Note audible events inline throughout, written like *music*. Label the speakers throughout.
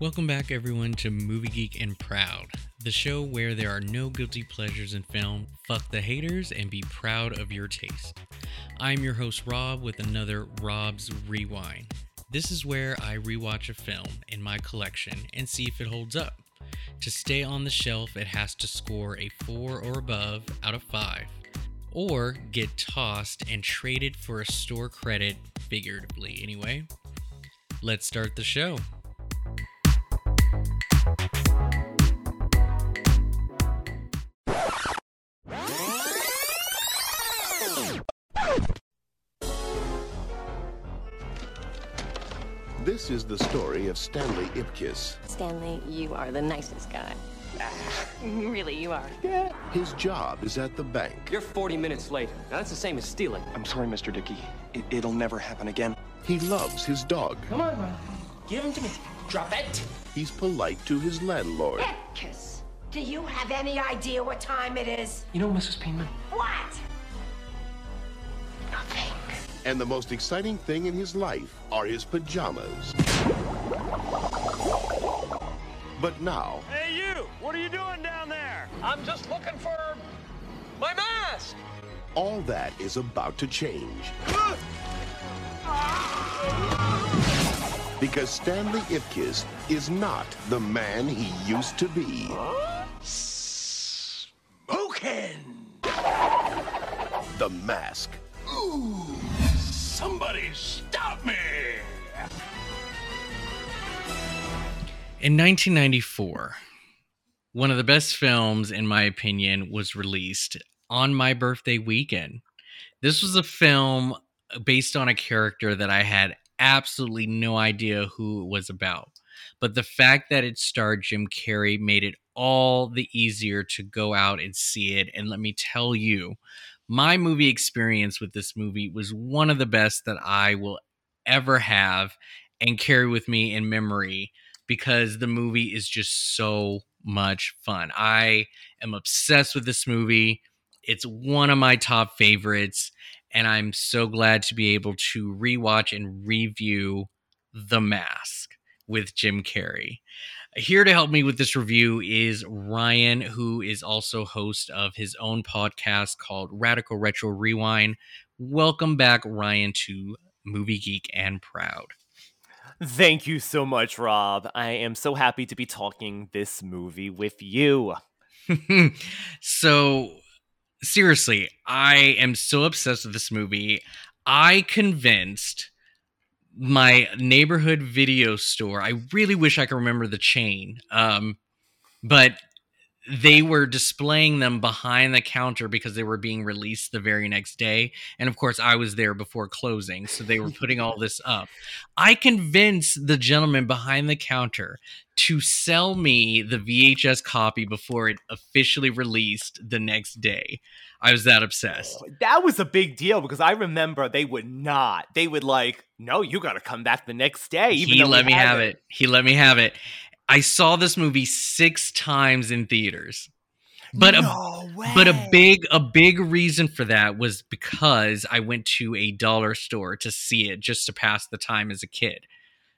Speaker 1: Welcome back, everyone, to Movie Geek and Proud, the show where there are no guilty pleasures in film. Fuck the haters and be proud of your taste. I'm your host, Rob, with another Rob's Rewind. This is where I rewatch a film in my collection and see if it holds up. To stay on the shelf, it has to score a 4 or above out of 5, or get tossed and traded for a store credit, figuratively, anyway. Let's start the show.
Speaker 2: The story of Stanley Ipkiss.
Speaker 3: Stanley, you are the nicest guy. Ah. *laughs* really, you are. Yeah.
Speaker 2: His job is at the bank.
Speaker 4: You're 40 minutes late. Now, that's the same as stealing.
Speaker 5: I'm sorry, Mr. Dickey. It, it'll never happen again.
Speaker 2: He loves his dog.
Speaker 4: Come on, bro. Give him to me. Drop it.
Speaker 2: He's polite to his landlord.
Speaker 6: Ipkiss, do you have any idea what time it is?
Speaker 4: You know, Mrs. Peenman,
Speaker 6: What?
Speaker 2: And the most exciting thing in his life are his pajamas. But now,
Speaker 7: Hey, you! What are you doing down there?
Speaker 4: I'm just looking for my mask.
Speaker 2: all that is about to change. Because Stanley Ipkiss is not the man he used to be.
Speaker 5: Smoking!
Speaker 2: The Mask.
Speaker 5: Somebody stop me!
Speaker 1: In 1994, one of the best films, in my opinion, was released on my birthday weekend. This was a film based on a character that I had absolutely no idea who it was about. But the fact that it starred Jim Carrey made it all the easier to go out and see it. And let me tell you, my movie experience with this movie was one of the best that I will ever have and carry with me in memory because the movie is just so much fun. I am obsessed with this movie. It's one of my top favorites, and I'm so glad to be able to rewatch and review The Mask with Jim Carrey. Here to help me with this review is Ryan, who is also host of his own podcast called Radical Retro Rewind. Welcome back, Ryan, to Movie Geek and Proud.
Speaker 8: Thank you so much, Rob. I am so happy to be talking this movie with you. *laughs*
Speaker 1: so seriously, I am so obsessed with this movie. I convinced my neighborhood video store. I really wish I could remember the chain. Um, but they were displaying them behind the counter because they were being released the very next day. And of course, I was there before closing. So they were putting all this up. I convinced the gentleman behind the counter to sell me the VHS copy before it officially released the next day. I was that obsessed.
Speaker 8: Oh, that was a big deal because I remember they would not. They would like, no, you got to come back the next day. Even
Speaker 1: he let me have it. He let me have it. I saw this movie six times in theaters. But a
Speaker 8: way.
Speaker 1: but a big a big reason for that was because I went to a dollar store to see it just to pass the time as a kid.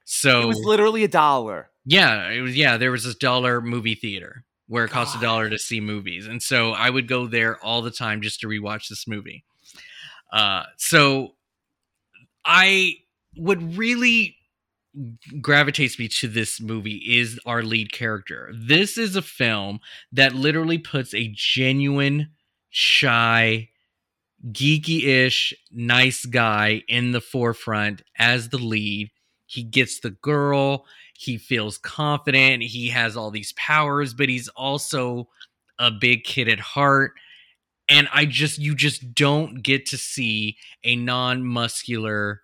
Speaker 1: So
Speaker 8: It was literally a dollar.
Speaker 1: yeah, it was yeah, there was this dollar movie theater where it cost a dollar to see movies. And so I would go there all the time just to rewatch this movie. Uh so I would really gravitates me to this movie is our lead character. This is a film that literally puts a genuine, shy, geeky ish, nice guy in the forefront as the lead. He gets the girl, he feels confident, he has all these powers, but he's also a big kid at heart. And I just, you just don't get to see a non muscular,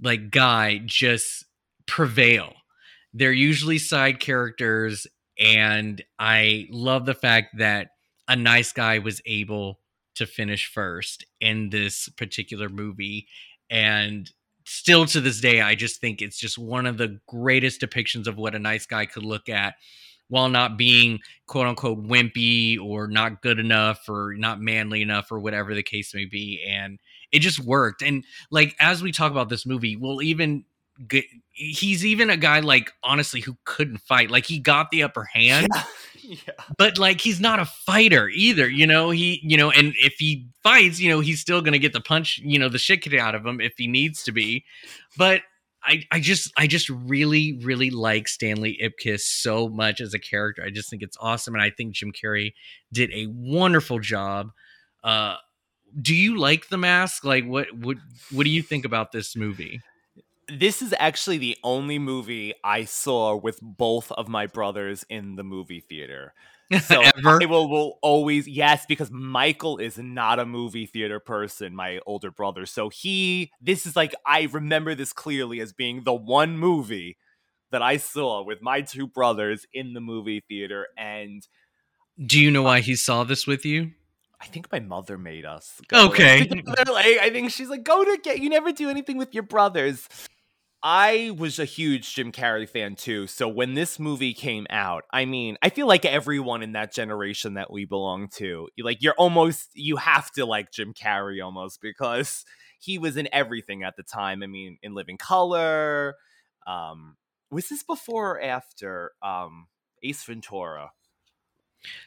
Speaker 1: like, guy just prevail. They're usually side characters, and I love the fact that a nice guy was able to finish first in this particular movie. And still to this day, I just think it's just one of the greatest depictions of what a nice guy could look at while not being quote unquote wimpy or not good enough or not manly enough or whatever the case may be. And it just worked. And like as we talk about this movie, we'll even good. He's even a guy like honestly who couldn't fight. Like he got the upper hand, *laughs*
Speaker 8: yeah.
Speaker 1: but like he's not a fighter either. You know he you know, and if he fights, you know he's still gonna get the punch, you know, the shit kicked out of him if he needs to be. But I, I just I just really really like Stanley Ipkiss so much as a character. I just think it's awesome, and I think Jim Carrey did a wonderful job. Uh, do you like The Mask? Like, what what what do you think about this movie?
Speaker 8: This is actually the only movie I saw with both of my brothers in the movie theater. *laughs* So
Speaker 1: Ever?
Speaker 8: I will, will always yes, because Michael is not a movie theater person, my older brother. So he this is like I remember this clearly as being the one movie that I saw with my two brothers in the movie theater and
Speaker 1: Do you know why he saw this with you?
Speaker 8: I think my mother made us. Go.
Speaker 1: Okay. *laughs*
Speaker 8: like, I think she's like, go to get. You never do anything with your brothers. I was a huge Jim Carrey fan too. So when this movie came out, I mean, I feel like everyone in that generation that we belong to, like you're almost you have to like Jim Carrey almost because he was in everything at the time. I mean, in Living Color. Um, was this before or after um, Ace Ventura?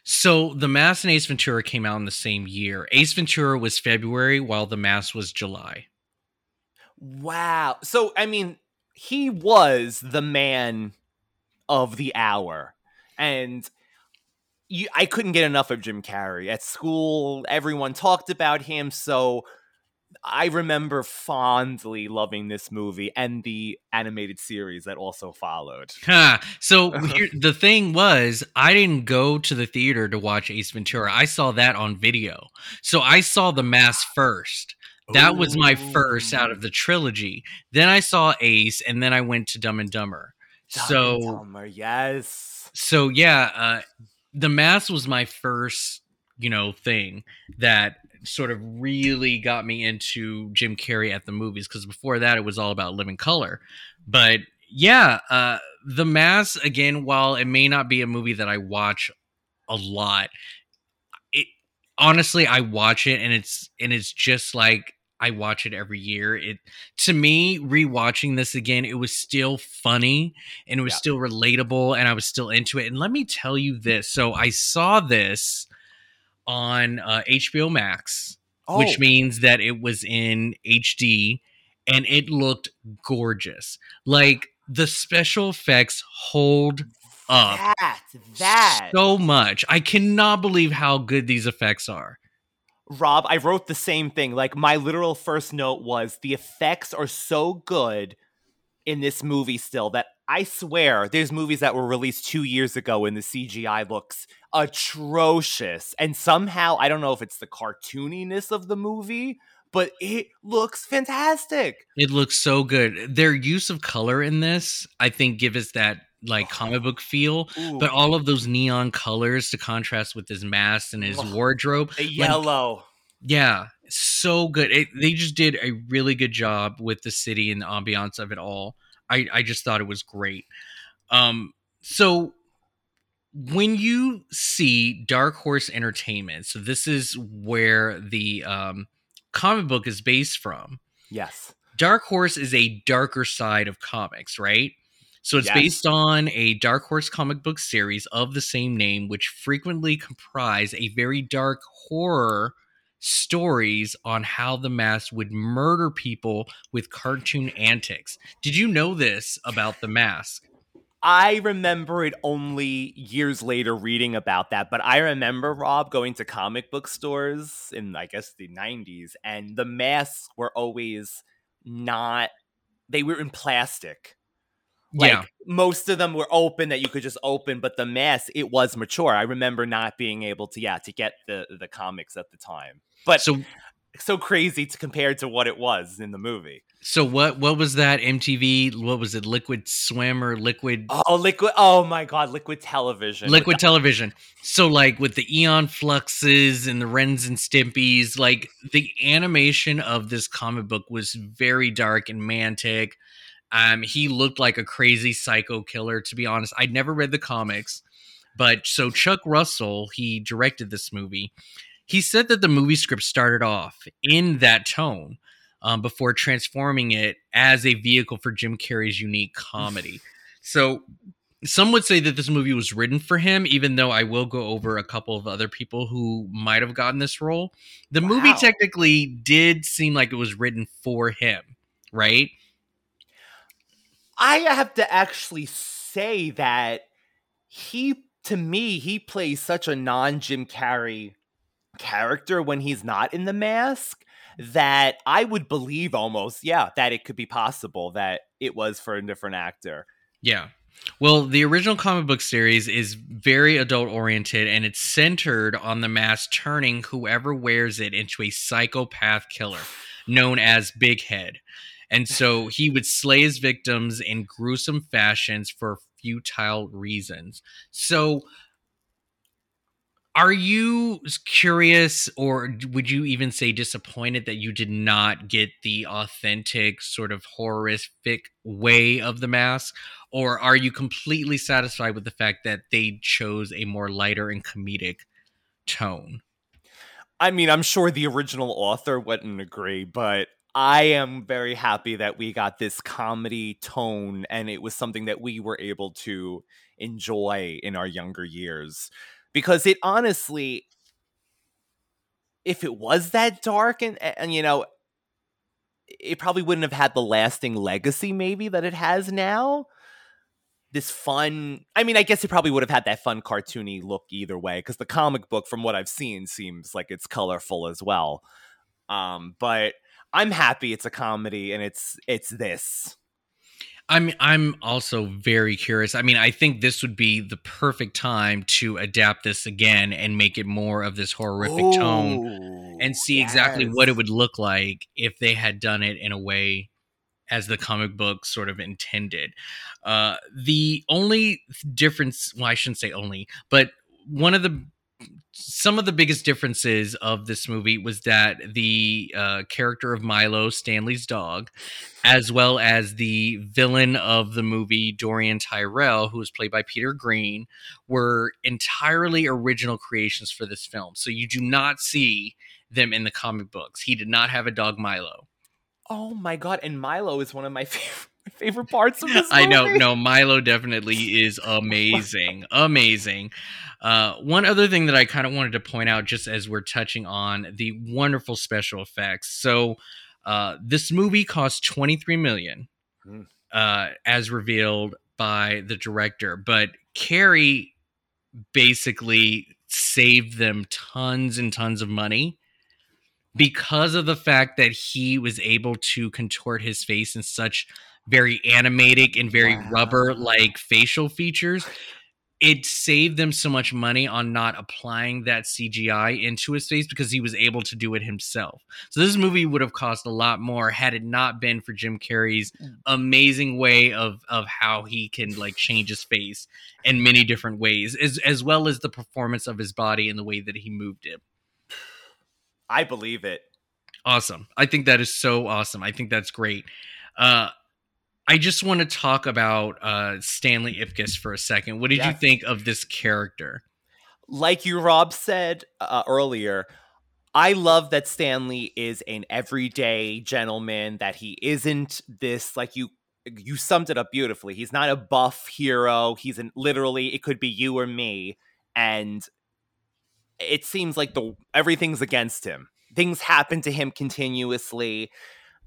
Speaker 1: So the Mask and Ace Ventura came out in the same year. Ace Ventura was February, while the Mask was July.
Speaker 8: Wow. So I mean, he was the man of the hour. And you, I couldn't get enough of Jim Carrey. At school, everyone talked about him, so I remember fondly loving this movie and the animated series that also followed.
Speaker 1: Huh. So *laughs* here, the thing was, I didn't go to the theater to watch Ace Ventura. I saw that on video. So I saw The Mask first. That was my first out of the trilogy. Then I saw Ace, and then I went to Dumb and Dumber.
Speaker 8: Dumb and
Speaker 1: so
Speaker 8: Dumber, yes.
Speaker 1: so yeah, uh, the Mask was my first, you know, thing that sort of really got me into Jim Carrey at the movies because before that it was all about Living Color. But yeah, uh, the Mask again, while it may not be a movie that I watch a lot, it honestly I watch it and it's and it's just like I watch it every year. It to me, rewatching this again, it was still funny and it was
Speaker 8: Yeah.
Speaker 1: still relatable and I was still into it. And let me tell you this. So I saw this on uh, HBO Max,
Speaker 8: Oh,
Speaker 1: which means that it was in HD and it looked gorgeous. Like the special effects hold up
Speaker 8: that, that.
Speaker 1: so much. I cannot believe how good these effects are.
Speaker 8: Rob, I wrote the same thing. Like my literal first note was the effects are so good in this movie still that I swear there's movies that were released 2 years ago and the CGI looks atrocious. And somehow I don't know if it's the cartooniness of the movie, but it looks fantastic.
Speaker 1: It looks so good. Their use of color in this, I think, give us that like comic book feel.
Speaker 8: Ooh,
Speaker 1: But all of those neon colors to contrast with his mask and his wardrobe,
Speaker 8: the
Speaker 1: like,
Speaker 8: yellow.
Speaker 1: yeah, so good. It, they just did a really good job with the city and the ambiance of it all. I I just thought it was great. Um, so when you see Dark Horse Entertainment, so this is where the um, comic book is based from.
Speaker 8: yes.
Speaker 1: Dark Horse is a darker side of comics, right? So it's
Speaker 8: Yes.
Speaker 1: based on a Dark Horse comic book series of the same name, which frequently comprise a very dark horror stories on how the mask would murder people with cartoon antics. Did you know this about the mask?
Speaker 8: I remember it only years later reading about that, but I remember Rob going to comic book stores in I guess the 90s and the masks were always not they were in plastic. Like
Speaker 1: yeah.
Speaker 8: most of them were open that you could just open, but the mask it was mature. I remember not being able to yeah, to get the the comics at the time. But so,
Speaker 1: So
Speaker 8: crazy to compare to what it was in the movie.
Speaker 1: so what what was that MTV? What was it? Liquid Swim or Liquid
Speaker 8: Oh, liquid Oh my god, liquid television.
Speaker 1: liquid television. So like with the Aeon Fluxes and the Rens and Stimpies, like the animation of this comic book was very dark and mantic. Um, he looked like a crazy psycho killer. To be honest, I'd never read the comics, but so Chuck Russell, he directed this movie. He said that the movie script started off in that tone. um, before transforming it as a vehicle for Jim Carrey's unique comedy. *laughs* so some would say that this movie was written for him, even though I will go over a couple of other people who might have gotten this role. The movie technically did seem like it was written for him, right?
Speaker 8: I have to actually say that he, to me, he plays such a non Jim Carrey character when he's not in the mask that I would believe almost, yeah, that it could be possible that it was for a different actor.
Speaker 1: Yeah. Well, the original comic book series is very adult oriented and it's centered on the mask turning whoever wears it into a psychopath killer known as Big Head. And so he would slay his victims in gruesome fashions for futile reasons. So are you curious or would you even say disappointed that you did not get the authentic sort of horrific way of the mask or are you completely satisfied with the fact that they chose a more lighter and comedic tone
Speaker 8: I mean, I'm sure the original author wouldn't agree, but I am very happy that we got this comedy tone and it was something that we were able to enjoy in our younger years. Because it honestly, if it was that dark and, and you know, it probably wouldn't have had the lasting legacy maybe that it has now. This fun, I mean, I guess it probably would have had that fun cartoony look either way because the comic book, from what I've seen, seems like it's colorful as well. Um, but I'm happy it's a comedy and it's it's this.
Speaker 1: I'm I'm also very curious. I mean, I think this would be the perfect time to adapt this again and make it more of this horrific tone and see exactly what it would look like if they had done it in a way as the comic book sort of intended. Uh, the only difference, well, I shouldn't say only, but one of the some of the biggest differences of this movie was that the uh, character of Milo, Stanley's dog, as well as the villain of the movie, Dorian Tyrell, who was played by Peter Greene, were entirely original creations for this film. So you do not see them in the comic books. He did not have a dog, Milo.
Speaker 8: Oh my god! And Milo is one of my *laughs* favorite favorite parts of this.
Speaker 1: I know, no, Milo definitely *laughs* is amazing, amazing. Uh, one other thing that I kind of wanted to point out, just as we're touching on the wonderful special effects. So, uh, this movie cost twenty three million,
Speaker 8: Hmm.
Speaker 1: uh, as revealed by the director, but Carrey basically saved them tons and tons of money because of the fact that he was able to contort his face in such very animated and very
Speaker 8: Wow.
Speaker 1: rubber like facial features it saved them so much money on not applying that CGI into his face because he was able to do it himself. So this movie would have cost a lot more had it not been for Jim Carrey's amazing way of of how he can like change his face in many different ways as as well as the performance of his body and the way that he moved it.
Speaker 8: I believe it.
Speaker 1: Awesome. I think that is so awesome. I think that's great. Uh I just want to talk about uh Stanley Ipkiss for a second. What did you think of this character?
Speaker 8: like you rob said uh, earlier i love that stanley is an everyday gentleman that he isn't this like you you summed it up beautifully. He's not a buff hero. He's an literally it could be you or me and it seems like the everything's against him. Things happen to him continuously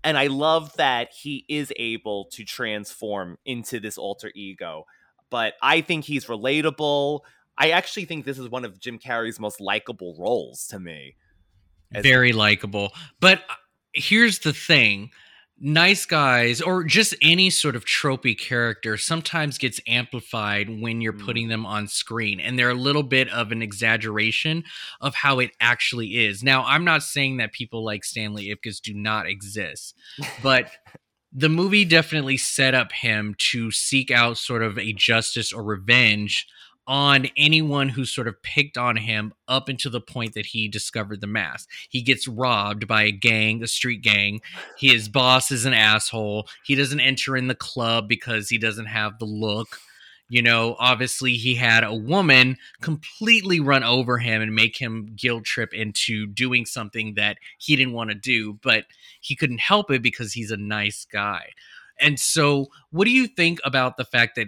Speaker 8: and i love that he is able to transform into this alter ego but i think he's relatable I actually think this is one of Jim Carrey's most likable roles to me.
Speaker 1: Very likable. But uh, here's the thing nice guys or just any sort of tropey character sometimes gets amplified when you're
Speaker 8: Mm.
Speaker 1: putting them on screen and they're a little bit of an exaggeration of how it actually is now i'm not saying that people like stanley ipkiss do not exist but *laughs* the movie definitely set up him to seek out sort of a justice or revenge on anyone who sort of picked on him up until the point that he discovered the mask. He gets robbed by a gang, a street gang. His boss is an asshole. He doesn't enter in the club because he doesn't have the look. You know, obviously he had a woman completely run over him and make him guilt trip into doing something that he didn't want to do, but he couldn't help it because he's a nice guy. And so, what do you think about the fact that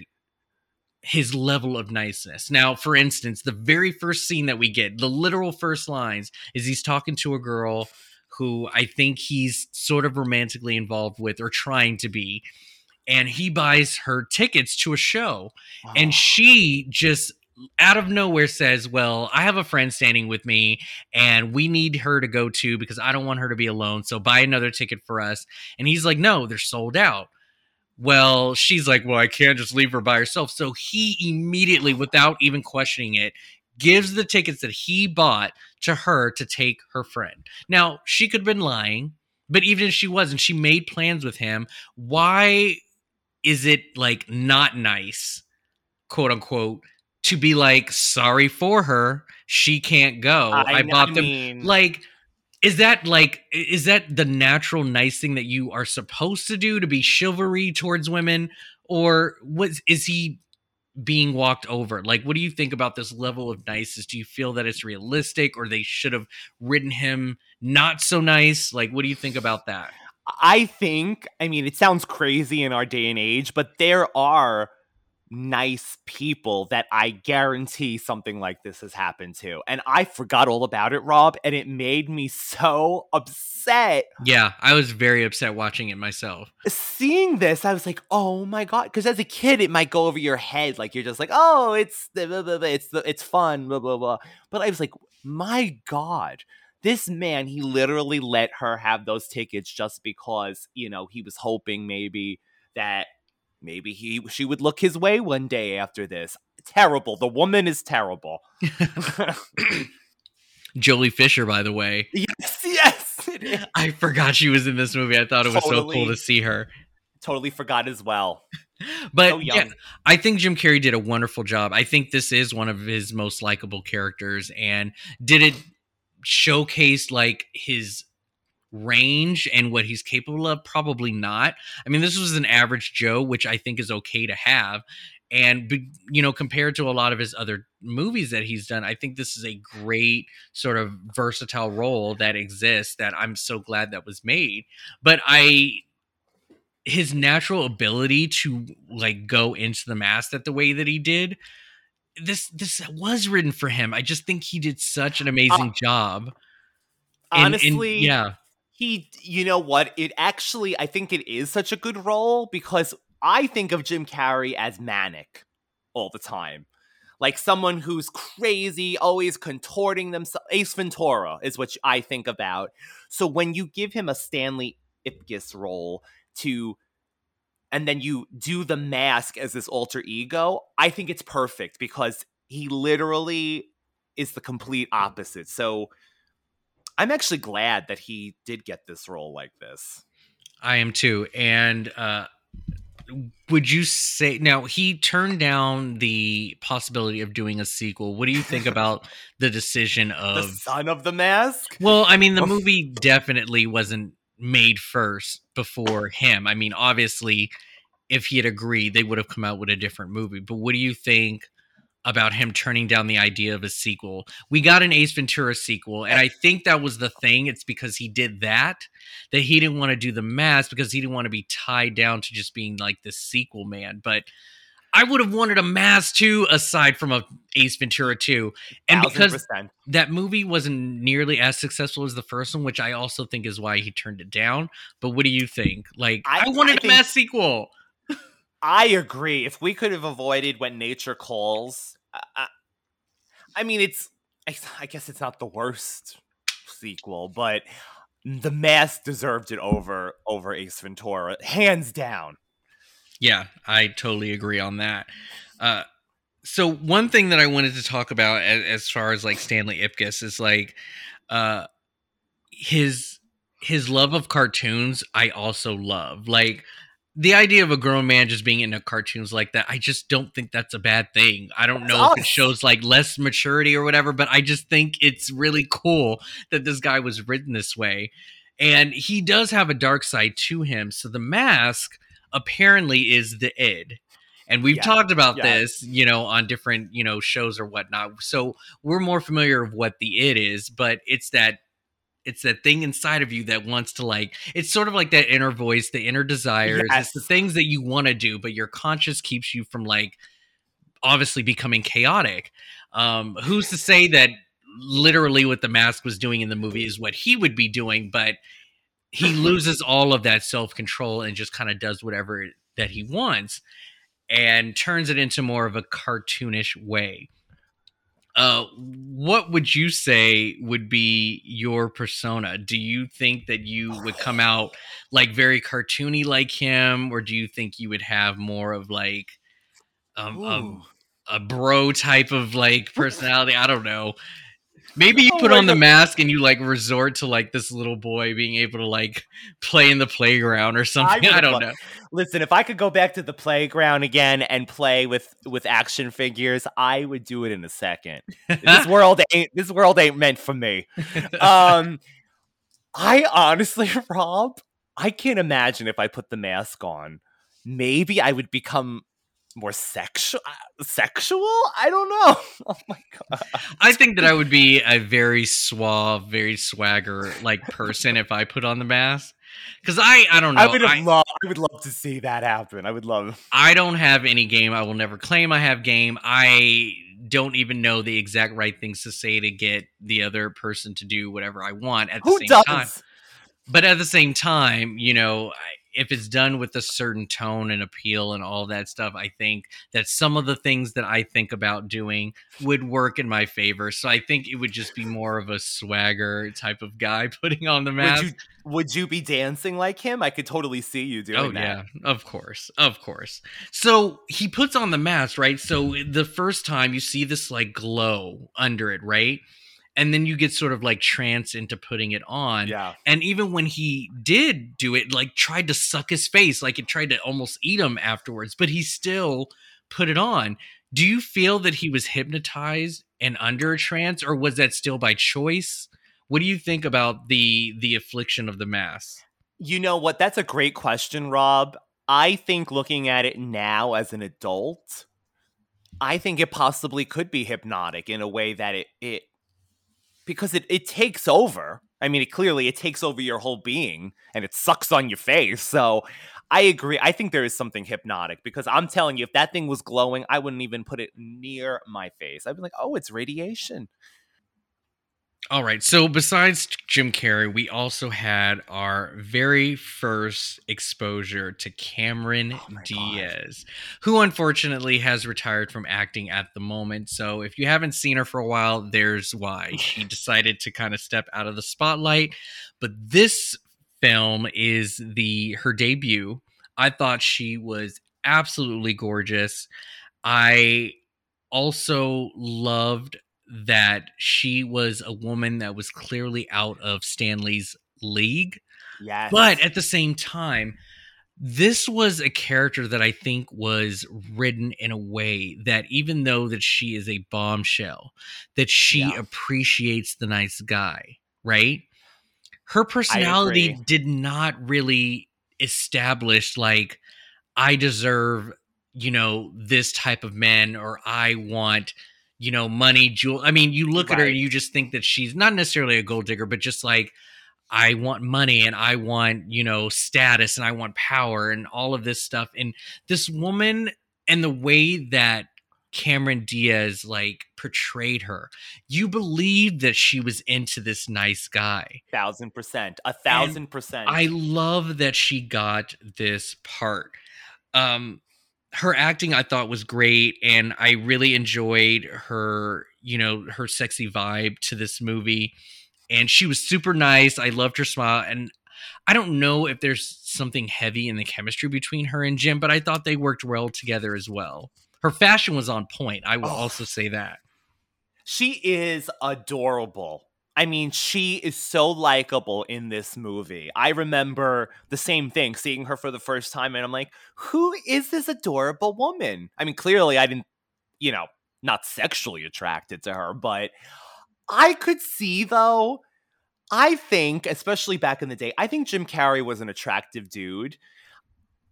Speaker 1: his level of niceness? Now, for instance, the very first scene that we get, the literal first lines, is he's talking to a girl who I think he's sort of romantically involved with or trying to be and he buys her tickets to a show wow. and she just out of nowhere says, Well, I have a friend standing with me and we need her to go to because I don't want her to be alone. So buy another ticket for us. And he's like, No, they're sold out. Well, she's like, Well, I can't just leave her by herself. So he immediately, without even questioning it, gives the tickets that he bought to her to take her friend. Now, she could have been lying, but even if she wasn't, she made plans with him. Why is it like not nice, quote unquote, to be like sorry for her? She can't go. I, I bought I them. Mean... Like, is that like is that the natural nice thing that you are supposed to do to be chivalry towards women, or is he being walked over? Like, what do you think about this level of niceness? Do you feel that it's realistic, or they should have written him not so nice? Like, what do you think about that?
Speaker 8: I think, I mean, it sounds crazy in our day and age, but there are nice people that I guarantee something like this has happened to. And I forgot all about it, Rob, and it made me so upset.
Speaker 1: Yeah, I was very upset watching it myself.
Speaker 8: Seeing this, I was like, "Oh my god!" Because as a kid, it might go over your head, like you're just like, "Oh, it's blah, blah, blah, it's the, it's fun," blah blah blah. But I was like, "My god." this man he literally let her have those tickets just because you know he was hoping maybe that maybe he she would look his way one day after this. Terrible. The woman is terrible. *laughs* *coughs*
Speaker 1: Joely fisher by the way.
Speaker 8: Yes yes
Speaker 1: i forgot she was in this movie. I thought it was totally, so cool to see her.
Speaker 8: Totally forgot as well. *laughs*
Speaker 1: But so yeah, I think Jim Carrey did a wonderful job. I think this is one of his most likable characters, and did it showcase like his range and what he's capable of? Probably not. I mean, this was an average Joe, which I think is okay to have. And, you know, compared to a lot of his other movies that he's done, I think this is a great sort of versatile role that exists that I'm so glad that was made. But I, his natural ability to like go into the mask that the way that he did this this was written for him. I just think he did such an uh, amazing uh, job.
Speaker 8: honestly, and, yeah. He you know what? It actually I think it is such a good role because I think of Jim Carrey as manic all the time. Like someone who's crazy, always contorting themselves. Ace Ventura is what I think about. So when you give him a Stanley Ipkiss role to and then you do the mask as this alter ego, I think it's perfect because he literally is the complete opposite. So I'm actually glad that he did get this role like this.
Speaker 1: I am too. And uh would you say now he turned down the possibility of doing a sequel what do you think about *laughs* the decision of
Speaker 8: the son of the mask
Speaker 1: well i mean the *laughs* movie definitely wasn't made first before him. I mean, obviously, if he had agreed, they would have come out with a different movie. But what do you think about him turning down the idea of a sequel? We got an Ace Ventura sequel, and I think that was the thing. It's because he did that that he didn't want to do the mask because he didn't want to be tied down to just being like the sequel man. But I would have wanted a mask too, aside from a Ace Ventura 2. And because that movie wasn't nearly as successful as the first one, which I also think is why he turned it down. But what do you think? Like, I, I wanted a mask sequel.
Speaker 8: I agree. If we could have avoided when nature calls, I, I mean, it's. I, I guess it's not the worst sequel, but the mask deserved it over over Ace Ventura, hands down.
Speaker 1: Yeah, I totally agree on that. Uh, so one thing that I wanted to talk about as, as far as like Stanley Ipkiss is like uh, his his love of cartoons. I also love like the idea of a grown man just being into cartoons like that. I just don't think that's a bad thing. I don't know if it shows like less maturity or whatever, but I just think it's really cool that this guy was written this way. And he does have a dark side to him. So the mask apparently is the id. And we've
Speaker 8: Yeah.
Speaker 1: talked about
Speaker 8: Yeah.
Speaker 1: this, you know, on different, you know, shows or whatnot. So we're more familiar of what the it is, but it's that it's that thing inside of you that wants to like it's sort of like that inner voice, the inner desires. It's the things that you want to do, but your conscience keeps you from like obviously becoming chaotic. Um, who's to say that literally what the mask was doing in the movie is what he would be doing, but he *laughs* loses all of that self control and just kind of does whatever that he wants and turns it into more of a cartoonish way. Uh, what would you say would be your persona? Do you think that you would come *sighs* out like very cartoony like him, or do you think you would have more of like um, um a bro type of like *laughs* personality? I don't know. Maybe you
Speaker 8: Oh
Speaker 1: put on the mask and you like resort to like this little boy being able to like play in the playground or something. *laughs* I,
Speaker 8: would've
Speaker 1: don't know.
Speaker 8: Listen, if I could go back to the playground again and play with with action figures, I would do it in a second. this *laughs* world ain't this world ain't meant for me. Um I honestly, *laughs* Rob, I can't imagine if I put the mask on. Maybe I would become more sexual uh, sexual? I don't know. *laughs* Oh my god.
Speaker 1: I think that I would be a very suave, very swagger like person if I put on the mask. Because I, I don't know.
Speaker 8: I would
Speaker 1: I,
Speaker 8: loved I would love to see that happen. I would love
Speaker 1: I don't have any game. I will never claim I have game. I don't even know the exact right things to say to get the other person to do whatever I want at the
Speaker 8: Who
Speaker 1: same
Speaker 8: does?
Speaker 1: time. But at the same time, you know, I- if it's done with a certain tone and appeal and all that stuff, I think that some of the things that I think about doing would work in my favor. So I think it would just be more of a swagger type of guy *laughs* putting on the mask.
Speaker 8: Would you would you be dancing like him? I could totally see you oh, doing
Speaker 1: Oh
Speaker 8: that.
Speaker 1: yeah, of course, of course. So he puts on the mask, right? So the first time you see this like glow under it, right? And then you get sort of like trance into putting it on.
Speaker 8: Yeah.
Speaker 1: And even when he did do it, like tried to suck his face, like it tried to almost eat him afterwards, but he still put it on. Do you feel that he was hypnotized and under a trance, or was that still by choice? What do you think about the the affliction of the mask?
Speaker 8: You know what? That's a great question, Rob. I think looking at it now as an adult, I think it possibly could be hypnotic in a way that it it because it, it takes over. I mean, it clearly it takes over your whole being and it sucks on your face. So I agree. I think there is something hypnotic because I'm telling you, if that thing was glowing, I wouldn't even put it near my face. I'd be like, oh, it's radiation.
Speaker 1: All right. So besides Jim Carrey, we also had our very first exposure to Cameron
Speaker 8: Oh my God.
Speaker 1: Diaz, who unfortunately has retired from acting at the moment. So if you haven't seen her for a while, there's why. *laughs* She decided to kind of step out of the spotlight. But this film is the her debut. I thought she was absolutely gorgeous. I also loved that she was a woman that was clearly out of Stanley's league.
Speaker 8: Yes.
Speaker 1: But at the same time, this was a character that I think was written in a way that even though that she is a bombshell, that she
Speaker 8: Yeah.
Speaker 1: appreciates the nice guy, right? Her personality did not really establish like I deserve, you know, this type of men or I want you know, money, jewel. I mean, you look at her and you just think that she's not necessarily a gold digger, but just like, I want money and I want, you know, status and I want power and all of this stuff. And this woman and the way that Cameron Diaz like portrayed her, you believed that she was into this nice guy.
Speaker 8: A thousand percent. A thousand percent.
Speaker 1: I love that she got this part. Um her acting I thought was great and I really enjoyed her, you know, her sexy vibe to this movie. And she was super nice. I loved her smile and I don't know if there's something heavy in the chemistry between her and Jim, but I thought they worked well together as well. Her fashion was on point. I will
Speaker 8: Oh.
Speaker 1: also say that.
Speaker 8: She is adorable. I mean, she is so likable in this movie. I remember the same thing, seeing her for the first time, and I'm like, who is this adorable woman? I mean, clearly I didn't, you know, not sexually attracted to her, but I could see though. I think, especially back in the day, I think Jim Carrey was an attractive dude.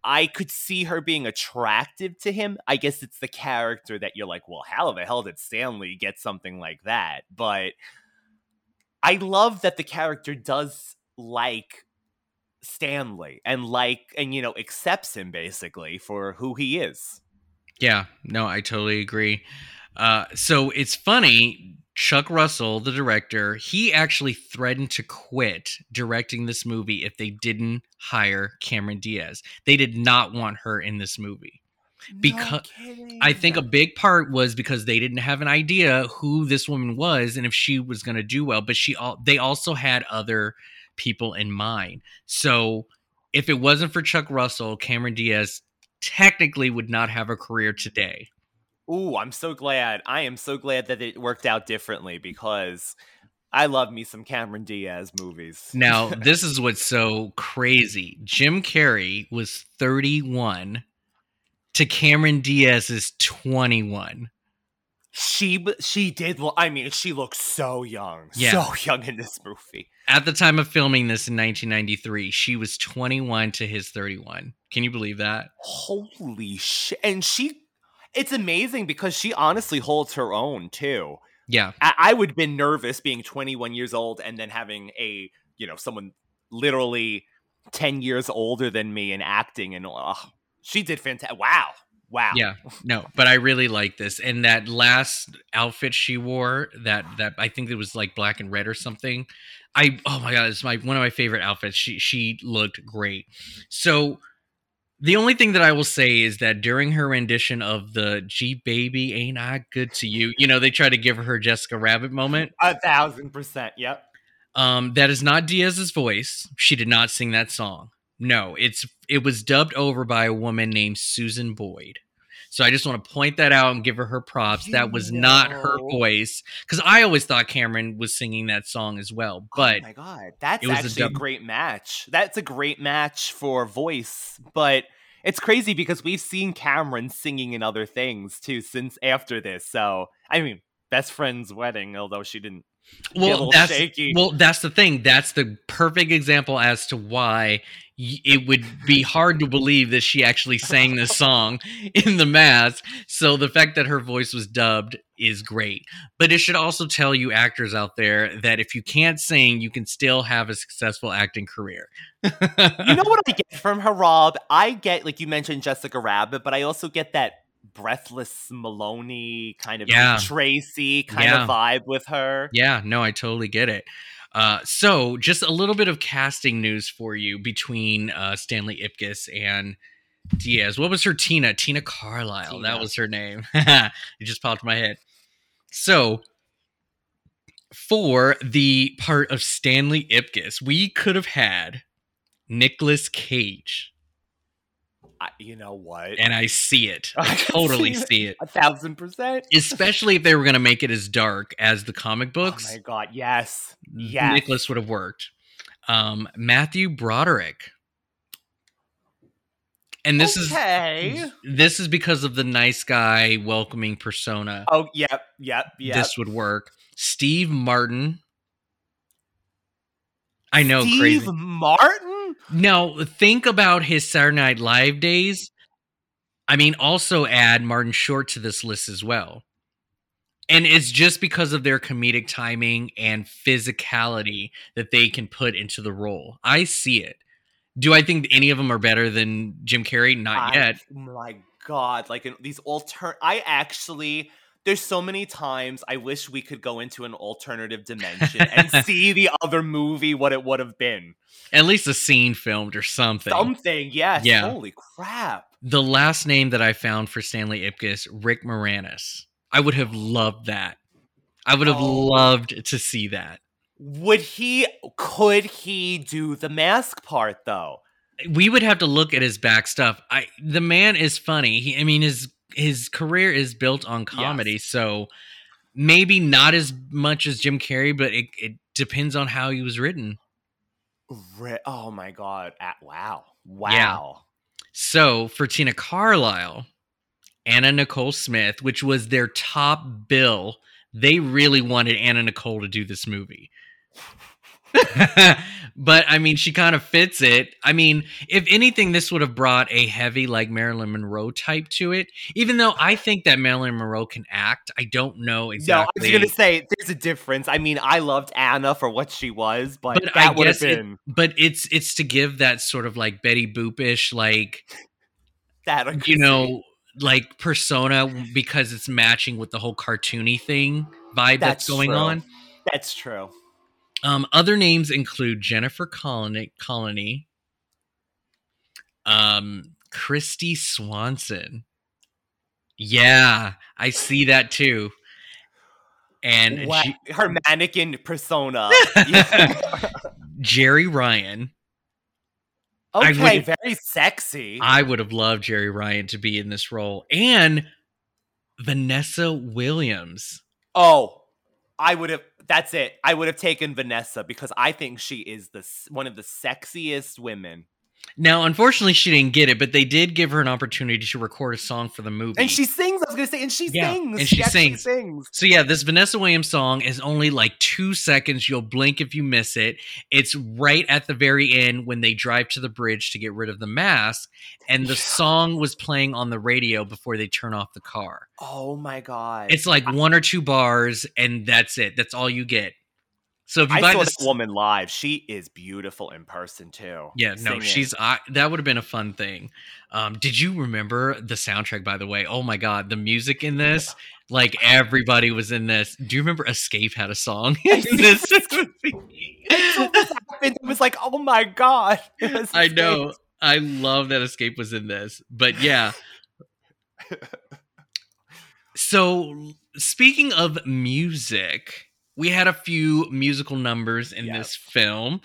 Speaker 8: I could see her being attractive to him. I guess it's the character that you're like, well, how the hell did Stanley get something like that? But I love that the character does like Stanley and like and you know accepts him basically for who he is.
Speaker 1: Yeah, no, I totally agree. Uh, so it's funny. Chuck Russell, the director, he actually threatened to quit directing this movie if they didn't hire Cameron Diaz. They did not want her in this movie. Because I think a big part was because they didn't have an idea who this woman was and if she was going to do well, but she all they also had other people in mind. So if it wasn't for Chuck Russell, Cameron Diaz technically would not have a career today.
Speaker 8: Ooh, I'm so glad. I am so glad that it worked out differently because I love me some Cameron Diaz movies.
Speaker 1: Now, *laughs* this is what's so crazy. Jim Carrey was 31 to Cameron Diaz's 21.
Speaker 8: She she did well. I mean, she looks so young,
Speaker 1: Yeah.
Speaker 8: so young in this movie.
Speaker 1: At the time of filming this in 1993, she was 21 to his 31. Can you believe that?
Speaker 8: Holy shit! And she, it's amazing because she honestly holds her own too.
Speaker 1: Yeah.
Speaker 8: I, I would have been nervous being 21 years old and then having a you know someone literally 10 years older than me and acting and uh, she did fantastic. Wow, wow.
Speaker 1: Yeah. No, but I really like this. And that last outfit she wore, that that I think it was like black and red or something. I oh my god, it's my one of my favorite outfits. She she looked great. So the only thing that I will say is that during her rendition of the Gee baby ain't I good to you, you know, they try to give her her Jessica Rabbit moment.
Speaker 8: A thousand percent. Yep.
Speaker 1: Um, that is not Diaz's voice. She did not sing that song. No, it's it was dubbed over by a woman named Susan Boyd. So I just want to point that out and give her her props. That was not her voice because I always thought Cameron was singing that song as well. Oh but
Speaker 8: oh my god, that's
Speaker 1: a
Speaker 8: actually a,
Speaker 1: dub-
Speaker 8: great match. That's a great match for voice, but it's crazy because we've seen Cameron singing in other things too since after this. So I mean, best friend's wedding, although she didn't.
Speaker 1: Well, that's
Speaker 8: shaky.
Speaker 1: well, that's the thing. That's the perfect example as to why it would be hard to believe that she actually sang this song *laughs* in the mask. So the fact that her voice was dubbed is great. But it should also tell you actors out there that if you can't sing, you can still have a successful acting career.
Speaker 8: you know what *laughs* I get from her, Rob? I get like you mentioned Jessica Rabbit, but I also get that breathless Mahoney kind of
Speaker 1: Yeah.
Speaker 8: Tracy kind
Speaker 1: Yeah.
Speaker 8: of vibe with her.
Speaker 1: Yeah, no, I totally get it. Uh, so, just a little bit of casting news for you between uh, Stanley Ipkiss and Diaz. What was her Tina? Tina Carlisle. That was her name. *laughs* it just popped in my head. So, for the part of Stanley Ipkiss, we could have had Nicolas Cage,
Speaker 8: I, you know what?
Speaker 1: and I see it. *laughs*
Speaker 8: I
Speaker 1: totally
Speaker 8: see it.
Speaker 1: see it.
Speaker 8: a thousand percent.
Speaker 1: Especially if they were going to make it as dark as the comic books.
Speaker 8: Oh my god, yes. Yes.
Speaker 1: Nicolas would have worked. Um, Matthew Broderick. And this
Speaker 8: okay.
Speaker 1: is this is because of the nice guy welcoming persona.
Speaker 8: Oh, yep, yep, yep.
Speaker 1: This would work. Steve Martin. I know,
Speaker 8: Steve
Speaker 1: crazy.
Speaker 8: Martin?
Speaker 1: Now, think about his Saturday Night Live days. I mean, also add Martin Short to this list as well. And it's just because of their comedic timing and physicality that they can put into the role. I see it. Do I think any of them are better than Jim Carrey? Not
Speaker 8: I-
Speaker 1: yet.
Speaker 8: my god, like in these alter I actually there's so many times I wish we could go into an alternative dimension and *laughs* see the other movie what it would have been.
Speaker 1: At least a scene filmed or something.
Speaker 8: Something, yes.
Speaker 1: Yeah.
Speaker 8: Holy crap.
Speaker 1: the last name that I found for Stanley Ipkiss, Rick Moranis. I would have loved that. I would have
Speaker 8: Oh.
Speaker 1: loved to see that.
Speaker 8: Would he could he do the mask part though?
Speaker 1: we would have to look at his back stuff. I the man is funny. He, I mean his his career is built on comedy, so maybe not as much as Jim Carrey, but it, it depends on how he was written.
Speaker 8: Re- oh my god. Ah, wow. Wow.
Speaker 1: So for Tina Carlisle, Anna Nicole Smith, which was their top bill, they really wanted Anna Nicole to do this movie. *laughs* *laughs* but I mean, she kind of fits it. I mean, if anything, this would have brought a heavy, like Marilyn Monroe type to it. Even though I think that Marilyn Monroe can act, I don't know exactly.
Speaker 8: No, I was gonna say there's a difference. I mean, I loved Anna for what she was, but,
Speaker 1: but
Speaker 8: that would have
Speaker 1: guess, it,
Speaker 8: been
Speaker 1: but it's it's to give that sort of like Betty Boopish, like *laughs*
Speaker 8: that.
Speaker 1: You know, like persona because it's matching with the whole cartoony thing vibe that's,
Speaker 8: That's
Speaker 1: going
Speaker 8: true.
Speaker 1: on.
Speaker 8: that's true.
Speaker 1: Um, other names include Jennifer Connelly, Colony, um, Christy Swanson. Yeah, I see that too. And
Speaker 8: What?
Speaker 1: G-
Speaker 8: her mannequin persona. *laughs* *laughs*
Speaker 1: Jeri Ryan.
Speaker 8: Okay, very sexy.
Speaker 1: I would have loved Jeri Ryan to be in this role, and Vanessa Williams.
Speaker 8: oh, I would have. That's it. I would have taken Vanessa because I think she is the one of the sexiest women,
Speaker 1: Now, unfortunately, she didn't get it, but they did give her an opportunity to record a song for the movie.
Speaker 8: and she sings. I was gonna say, and she
Speaker 1: Yeah,
Speaker 8: sings.
Speaker 1: and she
Speaker 8: actually
Speaker 1: sings.
Speaker 8: sings.
Speaker 1: So yeah, this Vanessa Williams song is only like two seconds. You'll blink if you miss it. It's right at the very end when they drive to the bridge to get rid of the mask, and the song was playing on the radio before they turn off the car.
Speaker 8: Oh my god!
Speaker 1: It's like one or two bars, and that's it. That's all you get. So if you
Speaker 8: I
Speaker 1: buy
Speaker 8: saw
Speaker 1: this,
Speaker 8: that woman live. She is beautiful in person too.
Speaker 1: yeah, no, she's I, that would have been a fun thing. Um, did you remember the soundtrack? By the way, oh my god, the music in this, like everybody was in this. Do you remember Xscape had a song *laughs* in *laughs* this movie?
Speaker 8: Until this happened, it was like, oh my god! *laughs*
Speaker 1: I know. I love that Xscape was in this. But yeah. so, speaking of music, we had a few musical numbers in
Speaker 8: Yes.
Speaker 1: this film.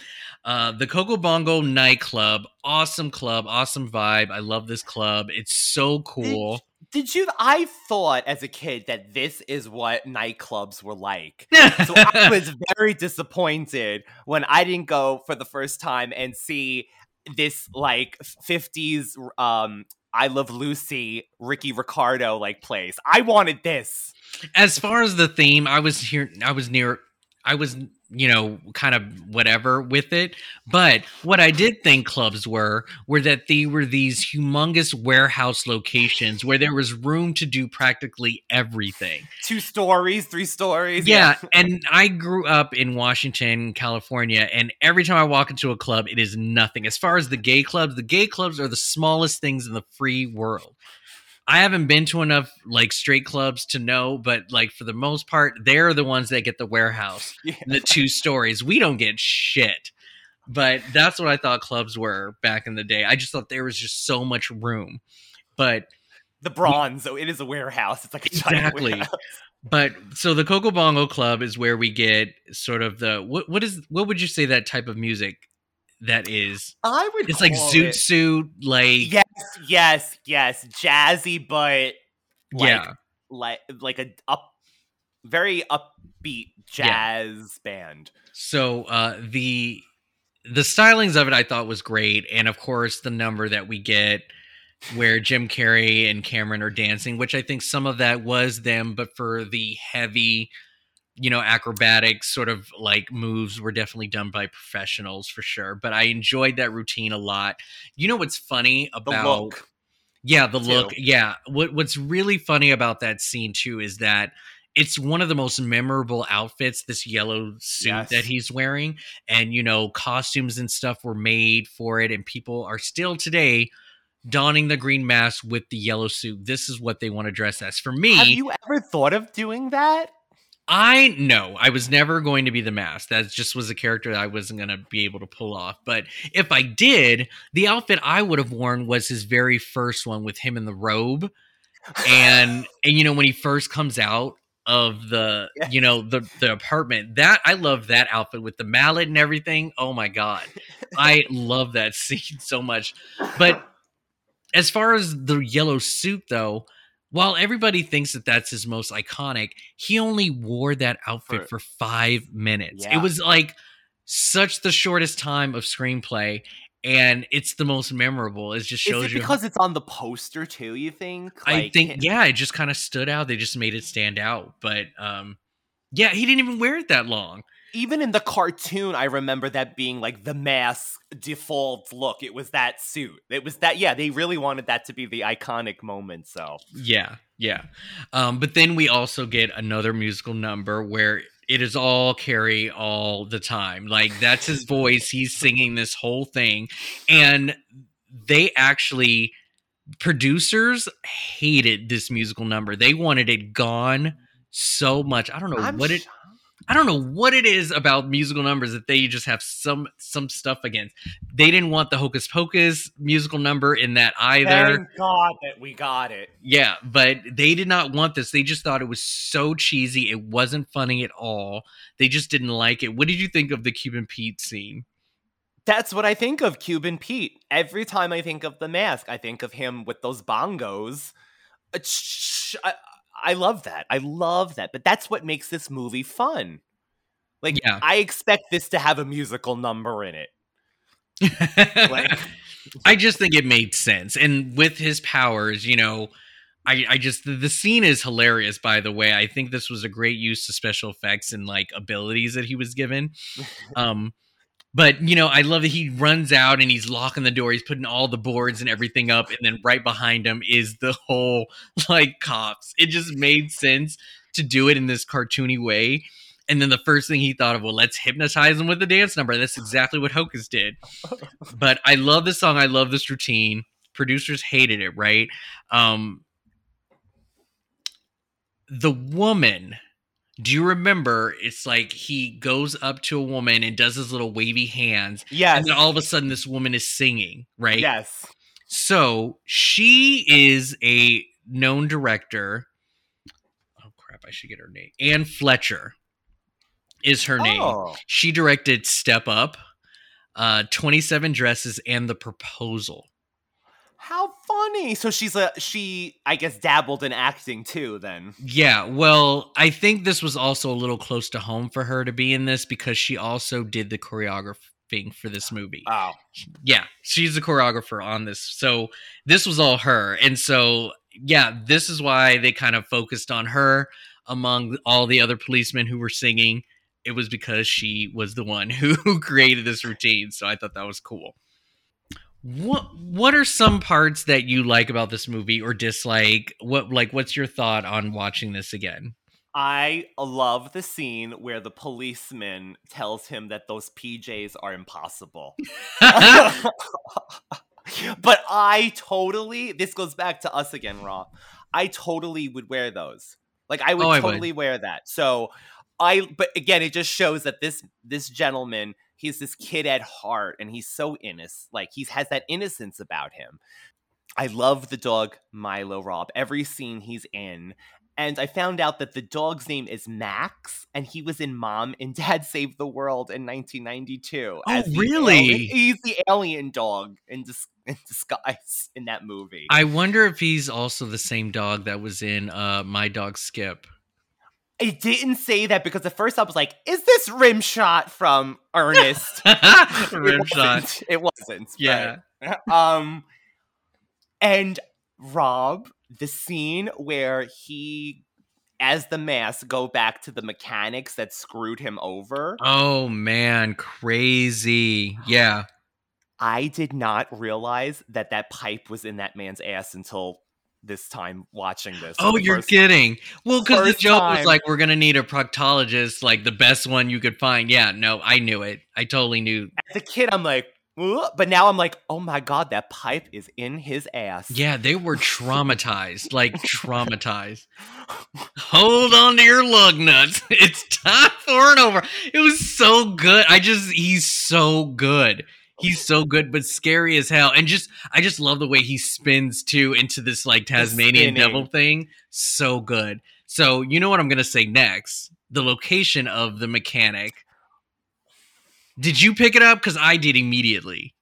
Speaker 1: Uh, the Coco Bongo nightclub, awesome club, awesome vibe. I love this club. It's so cool.
Speaker 8: Did you? I thought as a kid that this is what nightclubs were like. *laughs* So I was very disappointed when I didn't go for the first time and see this like 50s um I Love Lucy Ricky Ricardo like plays. I wanted this.
Speaker 1: as far as the theme, I was here. I was near. I was, you know, kind of whatever with it. But what I did think clubs were were that they were these humongous warehouse locations where there was room to do practically everything.
Speaker 8: Two stories, three stories.
Speaker 1: Yeah, and I grew up in Washington, California, and every time I walk into a club, it is nothing. As far as the gay clubs, the gay clubs are the smallest things in the free world. I haven't been to enough like straight clubs to know, but like for the most part, they're the ones that get the warehouse, *laughs*
Speaker 8: Yeah.
Speaker 1: the two stories. We don't get shit. But that's what I thought clubs were back in the day. I just thought there was just so much room. But
Speaker 8: The bronze, so it is a warehouse. It's like a giant
Speaker 1: Exactly. But so the Coco Bongo Club is where we get sort of the what what is what would you say that type of music that is?
Speaker 8: I would
Speaker 1: It's like zoot
Speaker 8: it-
Speaker 1: suit, like
Speaker 8: Yes, yes, yes. Jazzy, but like,
Speaker 1: yeah,
Speaker 8: like like a up very upbeat jazz band.
Speaker 1: So uh the the stylings of it I thought was great, and of course the number that we get where Jim Carrey and Cameron are dancing, which I think some of that was them, but for the heavy, you know, acrobatic sort of like moves were definitely done by professionals for sure. But I enjoyed that routine a lot. You know what's funny
Speaker 8: The
Speaker 1: about
Speaker 8: look.
Speaker 1: yeah, the
Speaker 8: too.
Speaker 1: look. Yeah. What what's really funny about that scene too is that it's one of the most memorable outfits, this yellow suit
Speaker 8: Yes.
Speaker 1: that he's wearing. And, you know, costumes and stuff were made for it, and people are still today donning the green mask with the yellow suit. This is what they want to dress as. For me,
Speaker 8: Have you ever thought of doing that?
Speaker 1: I know I was never going to be the mask. That just was a character that I wasn't going to be able to pull off. But if I did, the outfit I would have worn was his very first one with him in the robe. And *laughs* and you know when he first comes out of the
Speaker 8: Yeah.
Speaker 1: you know the the apartment, that I love that outfit with the mallet and everything. Oh my god. I *laughs* love that *laughs* scene so much. But as far as the yellow suit though, while everybody thinks that that's his most iconic, he only wore that outfit for,
Speaker 8: For-
Speaker 1: five minutes.
Speaker 8: Yeah.
Speaker 1: It was like such the shortest time of screenplay, and it's the most memorable. It just shows
Speaker 8: Is it
Speaker 1: you.
Speaker 8: because it's on the poster too? You think?
Speaker 1: I
Speaker 8: Like,
Speaker 1: think, yeah, it just kind of stood out. They just made it stand out. But um, yeah, he didn't even wear it that long.
Speaker 8: Even in the cartoon, I remember that being like the mask default look. It was that suit. It was that. Yeah, they really wanted that to be the iconic moment. So
Speaker 1: Yeah, yeah. Um, but then we also get another musical number where it is all Carrey all the time. Like that's his voice. He's singing this whole thing, and they actually producers hated this musical number. They wanted it gone so much. I don't know
Speaker 8: I'm
Speaker 1: what it.
Speaker 8: sh-
Speaker 1: I don't know what it is about musical numbers that they just have some some stuff against. They didn't want the Hocus Pocus musical number in that either.
Speaker 8: Thank God that we got it.
Speaker 1: Yeah, but they did not want this. They just thought it was so cheesy. It wasn't funny at all. They just didn't like it. What did you think of the Cuban Pete scene?
Speaker 8: That's what I think of Cuban Pete. Every time I think of the mask, I think of him with those bongos. Uh, I, I love that. I love that. But that's what makes this movie fun. Like
Speaker 1: Yeah.
Speaker 8: I expect this to have a musical number in it. Like *laughs*
Speaker 1: I just think it made sense. And with his powers, you know, I, I just the, the scene is hilarious by the way. I think this was a great use of special effects and like abilities that he was given. *laughs* Um but you know, I love that he runs out and he's locking the door, he's putting all the boards and everything up, and then right behind him is the whole *laughs* like cops. It just made sense to do it in this cartoony way. And then the first thing he thought of, well, let's hypnotize him with the dance number. That's exactly what Hocus did. *laughs* But I love this song. I love this routine. Producers hated it, right? Um, the woman, do you remember? It's like he goes up to a woman and does his little wavy hands.
Speaker 8: yes.
Speaker 1: And then all of a sudden, this woman is singing, right?
Speaker 8: Yes.
Speaker 1: So she is a known director. Oh crap! I should get her name. Anne Fletcher is her name.
Speaker 8: Oh.
Speaker 1: She directed Step Up, uh, Twenty Seven Dresses, and The Proposal.
Speaker 8: How funny. So she's a she I guess dabbled in acting too then.
Speaker 1: Yeah, well, I think this was also a little close to home for her to be in this because she also did the choreographing for this movie.
Speaker 8: Oh.
Speaker 1: yeah, she's the choreographer on this. So this was all her. And so, yeah, this is why they kind of focused on her among all the other policemen who were singing. It was because she was the one *laughs* who created this routine. So I thought that was cool. What what are some parts that you like about this movie or dislike? What like what's your thought on watching this again?
Speaker 8: I love the scene where the policeman tells him that those PJs are impossible. *laughs* but I totally this goes back to us again, Raw. I totally would wear those. Like I would
Speaker 1: Oh, I would.
Speaker 8: totally wear that. So I but again it just shows that this this gentleman, he's this kid at heart and he's so innocent. Like he has that innocence about him. I love the dog Milo Rob. Every scene he's in. And I found out that the dog's name is Max, and he was in Mom and *laughs* Dad Saved the World in 1992.
Speaker 1: Oh, really?
Speaker 8: alien- he's the alien dog in, dis- *laughs* in disguise in that movie.
Speaker 1: I wonder if he's also the same dog that was in uh My Dog Skip.
Speaker 8: I didn't say that because at first I was like, "Is this Rimshot from Ernest?" *laughs* *laughs*
Speaker 1: Rim
Speaker 8: it
Speaker 1: shot.
Speaker 8: wasn't. It wasn't. but-
Speaker 1: Yeah. *laughs*
Speaker 8: um and rob the scene where he as the mask go back to the mechanics that screwed him over
Speaker 1: Oh man, crazy. Yeah.
Speaker 8: i did not realize that that pipe was in that man's ass until this time watching this
Speaker 1: Oh, you're
Speaker 8: first-
Speaker 1: kidding. Well, because the joke
Speaker 8: time.
Speaker 1: was like, we're gonna need a proctologist, like the best one you could find. Yeah, no, I knew it. I totally knew.
Speaker 8: as a kid i'm like but now i'm like oh my god that pipe is in his ass
Speaker 1: Yeah, they were traumatized, like traumatized. *laughs* Hold on to your lug nuts. *laughs* It's time for an over. It was so good. I just, he's so good. He's so good, but scary as hell. And just, I just love the way he spins too into this like Tasmanian devil thing. So good. So, you know what I'm going to say next? The location of the mechanic. Did you pick it up? Because I did immediately.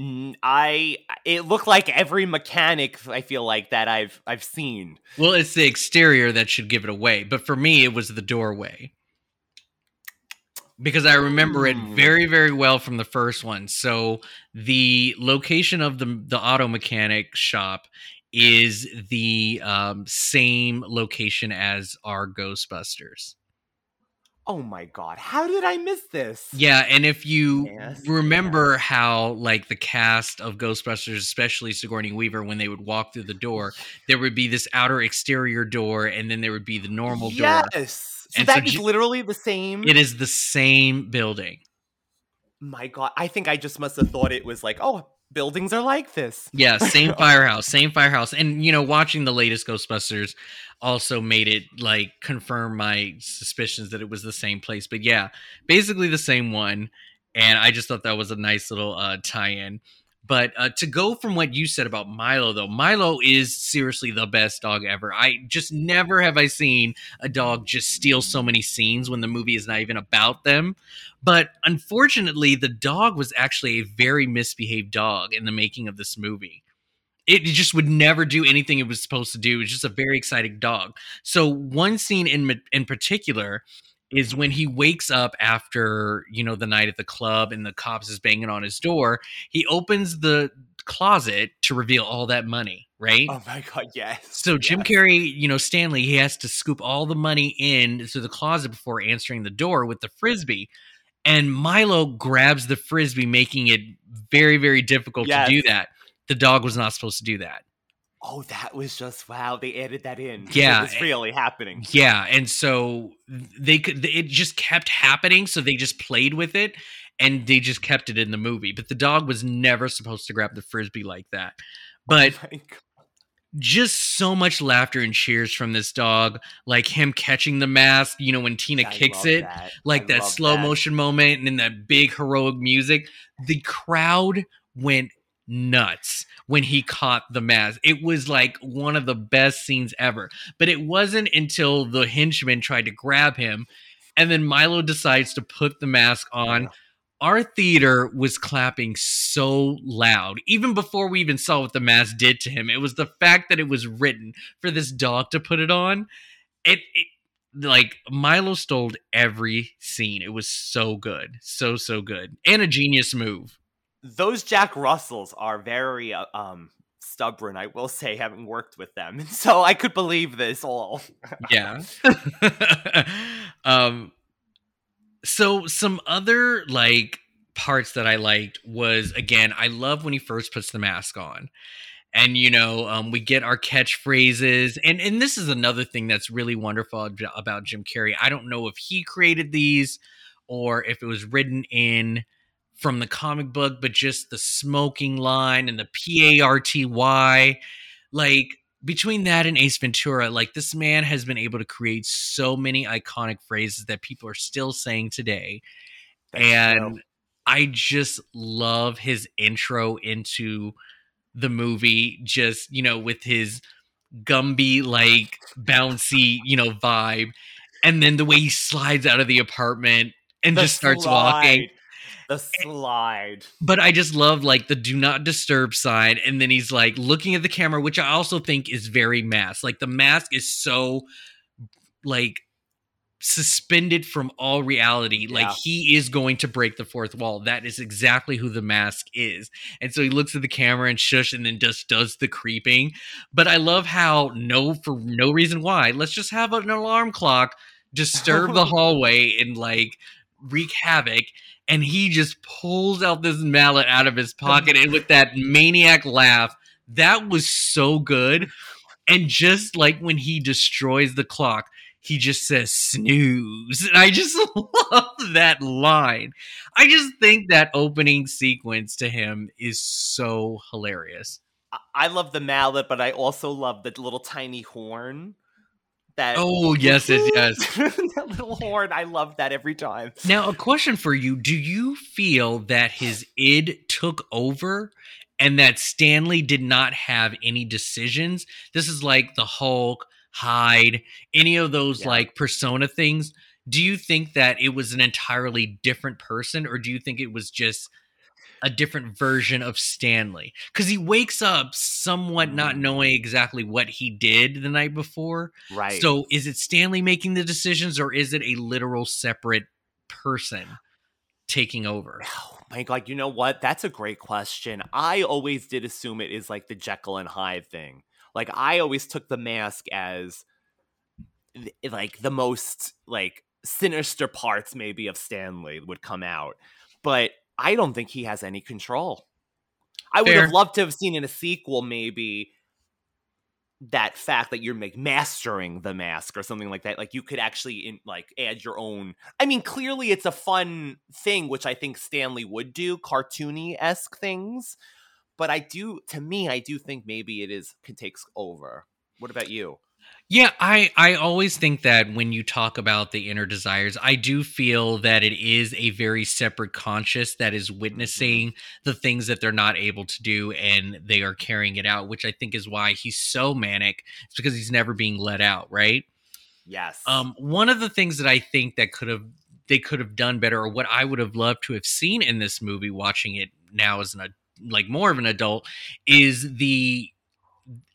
Speaker 8: I it looked like every mechanic i feel like that i've i've seen
Speaker 1: Well, it's the exterior that should give it away, but for me, it was the doorway because I remember it
Speaker 8: Hmm.
Speaker 1: very, very well from the first one. So the location of the the auto mechanic shop is the um, same location as our Ghostbusters.
Speaker 8: Oh my god, how did I miss this?
Speaker 1: Yeah, and if you
Speaker 8: Yes,
Speaker 1: remember how like the cast of Ghostbusters, especially Sigourney Weaver, when they would walk through the door, *laughs* there would be this outer exterior door, and then there would be the normal door.
Speaker 8: Yes. So
Speaker 1: And so
Speaker 8: that is
Speaker 1: J-
Speaker 8: literally the same.
Speaker 1: It is the same building.
Speaker 8: My god, I think I just must have thought it was like, oh, buildings are like this.
Speaker 1: Yeah, same *laughs* firehouse, same firehouse. And you know, watching the latest Ghostbusters also made it like confirm my suspicions that it was the same place. But yeah, basically the same one. And I just thought that was a nice little uh, tie-in. But uh, to go from what you said about Milo, though, Milo is seriously the best dog ever. I just never have I seen a dog just steal so many scenes when the movie is not even about them. But unfortunately, the dog was actually a very misbehaved dog in the making of this movie. It just would never do anything it was supposed to do. It was just a very exciting dog. So one scene in in particular is when he wakes up after you know the night at the club and the cops is banging on his door. He opens the closet to reveal all that money, right?
Speaker 8: Oh my god, yes.
Speaker 1: So Jim
Speaker 8: yes.
Speaker 1: Carrey, you know, Stanley, he has to scoop all the money in to the closet before answering the door with the frisbee. And Milo grabs the frisbee, making it very, very difficult to do that. The dog was not supposed to do that.
Speaker 8: Oh, that was just wow. They added that in.
Speaker 1: Yeah,
Speaker 8: it's eh, really happening.
Speaker 1: Yeah, and so they could it just kept happening, so they just played with it and they just kept it in the movie. But the dog was never supposed to grab the frisbee like that.
Speaker 8: Oh but Oh
Speaker 1: just so much laughter and cheers from this dog, like him catching the mask, you know, when Tina
Speaker 8: I
Speaker 1: kicks it,
Speaker 8: that.
Speaker 1: like
Speaker 8: I
Speaker 1: that slow
Speaker 8: that.
Speaker 1: motion moment and then that big heroic music. The crowd went nuts when he caught the mask. It was like one of the best scenes ever. But it wasn't until the henchman tried to grab him and then Milo decides to put the mask on. Our theater was clapping so loud, even before we even saw what the mask did to him. It was the fact that it was written for this dog to put it on. It, it like Milo stole every scene. It was so good, so so good, and a genius move.
Speaker 8: Those Jack Russells are very uh, um stubborn, I will say, having worked with them. So I could believe this all.
Speaker 1: Yeah. *laughs* um. So some other like parts that I liked was again, I love when he first puts the mask on. And you know, um, we get our catchphrases, and and this is another thing that's really wonderful ab- about Jim Carrey. I don't know if he created these or if it was written in from the comic book, but just the smoking line and the P A R T Y, like between that and Ace Ventura, like this man has been able to create so many iconic phrases that people are still saying today.
Speaker 8: That's
Speaker 1: and. I just love his intro into the movie, just, you know, with his Gumby like bouncy, you know, vibe. And then the way he slides out of the apartment and
Speaker 8: The
Speaker 1: just starts walking.
Speaker 8: The slide.
Speaker 1: But I just love like the do not disturb sign. And then he's like looking at the camera, which I also think is very mask. Like the mask is so like suspended from all reality. Like he is going to break the fourth wall. That is exactly who the mask is. And so he looks at the camera and shush and then just does the creeping. But I love how no for no reason why. Let's just have an alarm clock disturb the *laughs* hallway and like wreak havoc and he just pulls out this mallet out of his pocket and with that maniac laugh that was so good. And just like when he destroys the clock he just says snooze. And i just *laughs* love that line. I just think that opening sequence to him is so hilarious.
Speaker 8: I- I love the mallet, but I also love the little tiny horn. That
Speaker 1: Oh, yes, yes, yes. *laughs*
Speaker 8: that little horn. I love that every time.
Speaker 1: Now, a question for you. Do you feel that his id took over and that Stanley did not have any decisions? This is like the Hulk, Hyde, any of those
Speaker 8: Yeah.
Speaker 1: like persona things. Do you think that it was an entirely different person or do you think it was just a different version of Stanley? Because he wakes up somewhat not
Speaker 8: Mm.
Speaker 1: knowing exactly what he did the night before.
Speaker 8: Right.
Speaker 1: So is it Stanley making the decisions or is it a literal separate person taking over?
Speaker 8: Oh my god, you know what? That's a great question. I always did assume it is like the Jekyll and Hyde thing. Like I always took the mask as like the most like sinister parts maybe of Stanley would come out, but I don't think he has any control. I would have loved to have seen in a sequel maybe that fact that you're like mastering the mask or something like that like you could actually in, like add your own i mean clearly it's a fun thing which i think stanley would do cartoony-esque things but i do to me i do think maybe it is can takes over what about you
Speaker 1: Yeah, I I always think that when you talk about the inner desires, I do feel that it is a very separate conscious that is witnessing the things that they're not able to do and they are carrying it out, which I think is why he's so manic. It's because he's never being let out, right?
Speaker 8: yes
Speaker 1: Um, one of the things that I think that could have they could have done better, or what I would have loved to have seen in this movie, watching it now as an like more of an adult, is the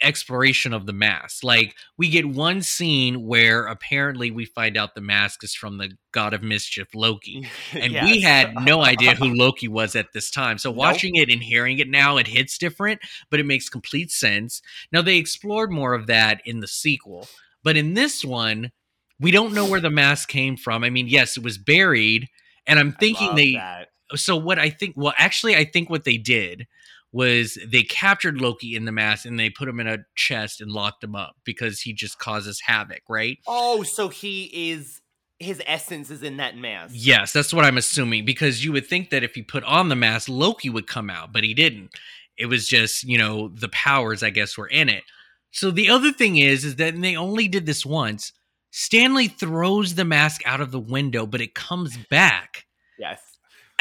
Speaker 1: exploration of the mask. Like we get one scene where apparently we find out the mask is from the god of mischief, Loki. *laughs* And we had *laughs* no idea who Loki was at this time. So
Speaker 8: Nope.
Speaker 1: watching it and hearing it now, it hits different, but it makes complete sense. Now they explored more of that in the sequel, but in this one, we don't know where the mask came from. I mean, yes, it was buried, and I'm thinking they.
Speaker 8: that.
Speaker 1: So what I think, well, actually, I think what they did was they captured Loki in the mask and they put him in a chest and locked him up because he just causes havoc, right?
Speaker 8: oh so he is his essence is in that mask
Speaker 1: Yes, that's what I'm assuming because you would think that if he put on the mask, Loki would come out, but he didn't. It was just, you know, the powers, I guess, were in it. So the other thing is, is that they only did this once. Stanley throws the mask out of the window, but it comes back
Speaker 8: yes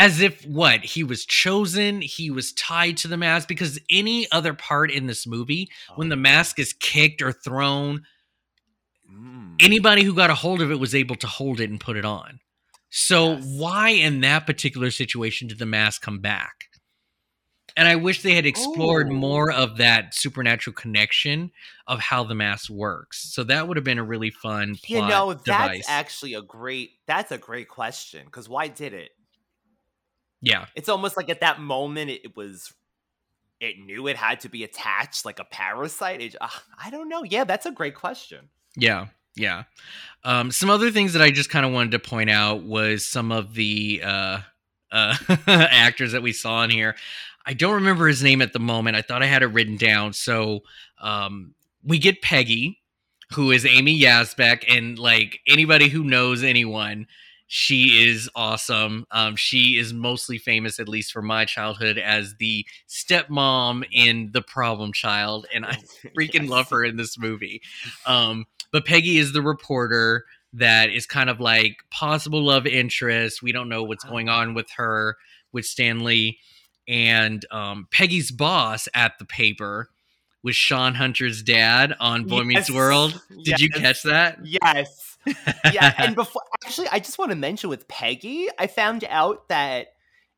Speaker 1: as if what he was chosen, he was tied to the mask. Because any other part in this movie, when the mask is kicked or thrown,
Speaker 8: Mm.
Speaker 1: anybody who got a hold of it was able to hold it and put it on. So
Speaker 8: Yes.
Speaker 1: why in that particular situation did the mask come back? And I wish they had explored
Speaker 8: Ooh.
Speaker 1: more of that supernatural connection of how the mask works. So that would have been a really fun plot
Speaker 8: you know that's
Speaker 1: device.
Speaker 8: actually a great that's a great question because why did it
Speaker 1: yeah,
Speaker 8: it's almost like at that moment it, was it knew it had to be attached like a parasite it, uh, i don't know yeah that's a great question
Speaker 1: yeah, yeah. Um, some other things that I just kind of wanted to point out was some of the uh, uh, *laughs* actors that we saw in here. I don't remember his name at the moment. I thought I had it written down. So um, we get Peggy, who is Amy Yasbeck, and like anybody who knows anyone, she is awesome. Um, she is mostly famous, at least for my childhood, as the stepmom in The Problem Child, and I *laughs* freaking
Speaker 8: Yes.
Speaker 1: love her in this movie. Um, but Peggy is the reporter that is kind of like possible love interest. We don't know what's going on with her with Stanley and um, Peggy's boss at the paper was Shawn Hunter's dad on Boy Meets World. Did you catch that?
Speaker 8: yes yeah *laughs* and before actually i just want to mention with peggy i found out that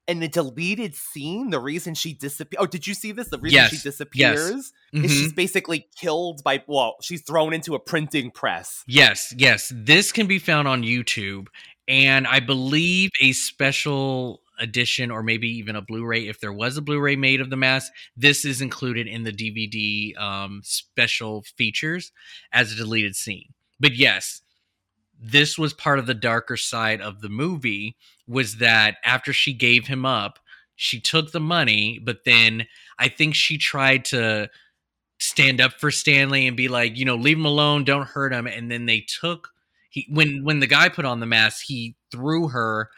Speaker 8: in the deleted scene the reason she disappeared oh did you see this the reason she
Speaker 1: Yes.
Speaker 8: disappears is she's basically killed by well she's thrown into a printing press
Speaker 1: Yes, yes. This can be found on YouTube. And I believe a special edition or maybe even a Blu-ray, if there was a Blu-ray made of the mask, this is included in the DVD um, special features as a deleted scene. But yes, this was part of the darker side of the movie was that after she gave him up, she took the money, but then I think she tried to stand up for Stanley and be like, you know, leave him alone, don't hurt him. And then they took he when when the guy put on the mask, he threw her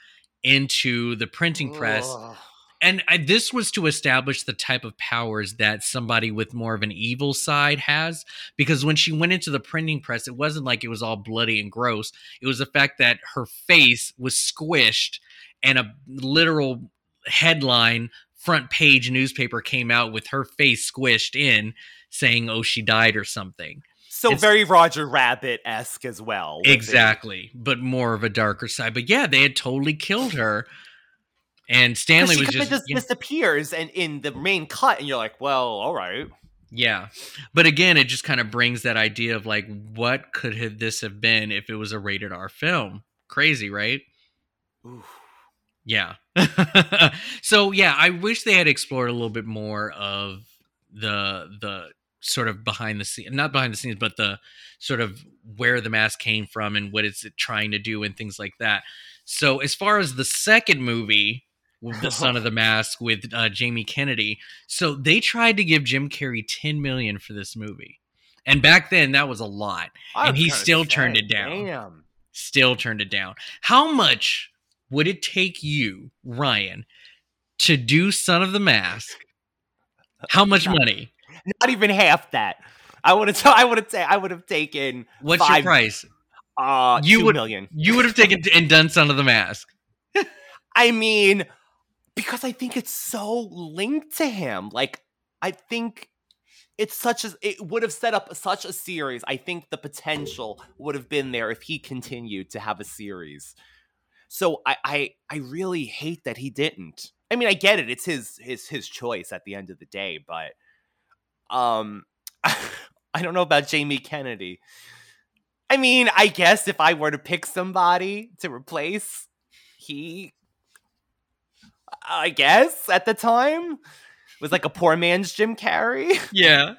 Speaker 1: into the printing press.
Speaker 8: Ugh.
Speaker 1: And I, this was to establish the type of powers that somebody with more of an evil side has. Because when she went into the printing press, it wasn't like it was all bloody and gross. It was the fact that her face was squished and a literal headline front page newspaper came out with her face squished in saying, oh, she died or something.
Speaker 8: So
Speaker 1: It's-
Speaker 8: very Roger Rabbit esque as well. with it.
Speaker 1: Exactly. But more of a darker side. But yeah, they had totally killed her. And Stanley was just,
Speaker 8: just
Speaker 1: you know-
Speaker 8: disappears and in the main cut, and you're like, well, all right.
Speaker 1: Yeah. But again, it just kind of brings that idea of like, what could have this have been if it was a rated R film? Crazy, right?
Speaker 8: Oof.
Speaker 1: Yeah. *laughs* so yeah, I wish they had explored a little bit more of the the sort of behind the scene, not behind the scenes, but the sort of where the mask came from and what it's trying to do and things like that. So as far as the second movie, *laughs* the son of the mask with uh, jamie kennedy so they tried to give jim carrey 10 million for this movie and back then that was a lot
Speaker 8: I
Speaker 1: and he still
Speaker 8: say,
Speaker 1: turned it down
Speaker 8: Damn.
Speaker 1: still turned it down how much would it take you ryan to do son of the mask how much
Speaker 8: Not-
Speaker 1: money
Speaker 8: Not even half that. I would have. I would have. Ta- I would have taken.
Speaker 1: what's
Speaker 8: Five-
Speaker 1: your price
Speaker 8: Uh,
Speaker 1: You would-
Speaker 8: million.
Speaker 1: you would have taken and done son of the mask *laughs*
Speaker 8: I mean, because I think it's so linked to him. Like, I think it's such as it would have set up such a series. I think the potential would have been there if he continued to have a series. So I, I, I really hate that he didn't. I mean, I get it. It's his, his, his choice at the end of the day. But, um, *laughs* I don't know about Jamie Kennedy. I mean, I guess if I were to pick somebody to replace, he I guess at the time it was like a poor man's Jim Carrey. *laughs*
Speaker 1: Yeah.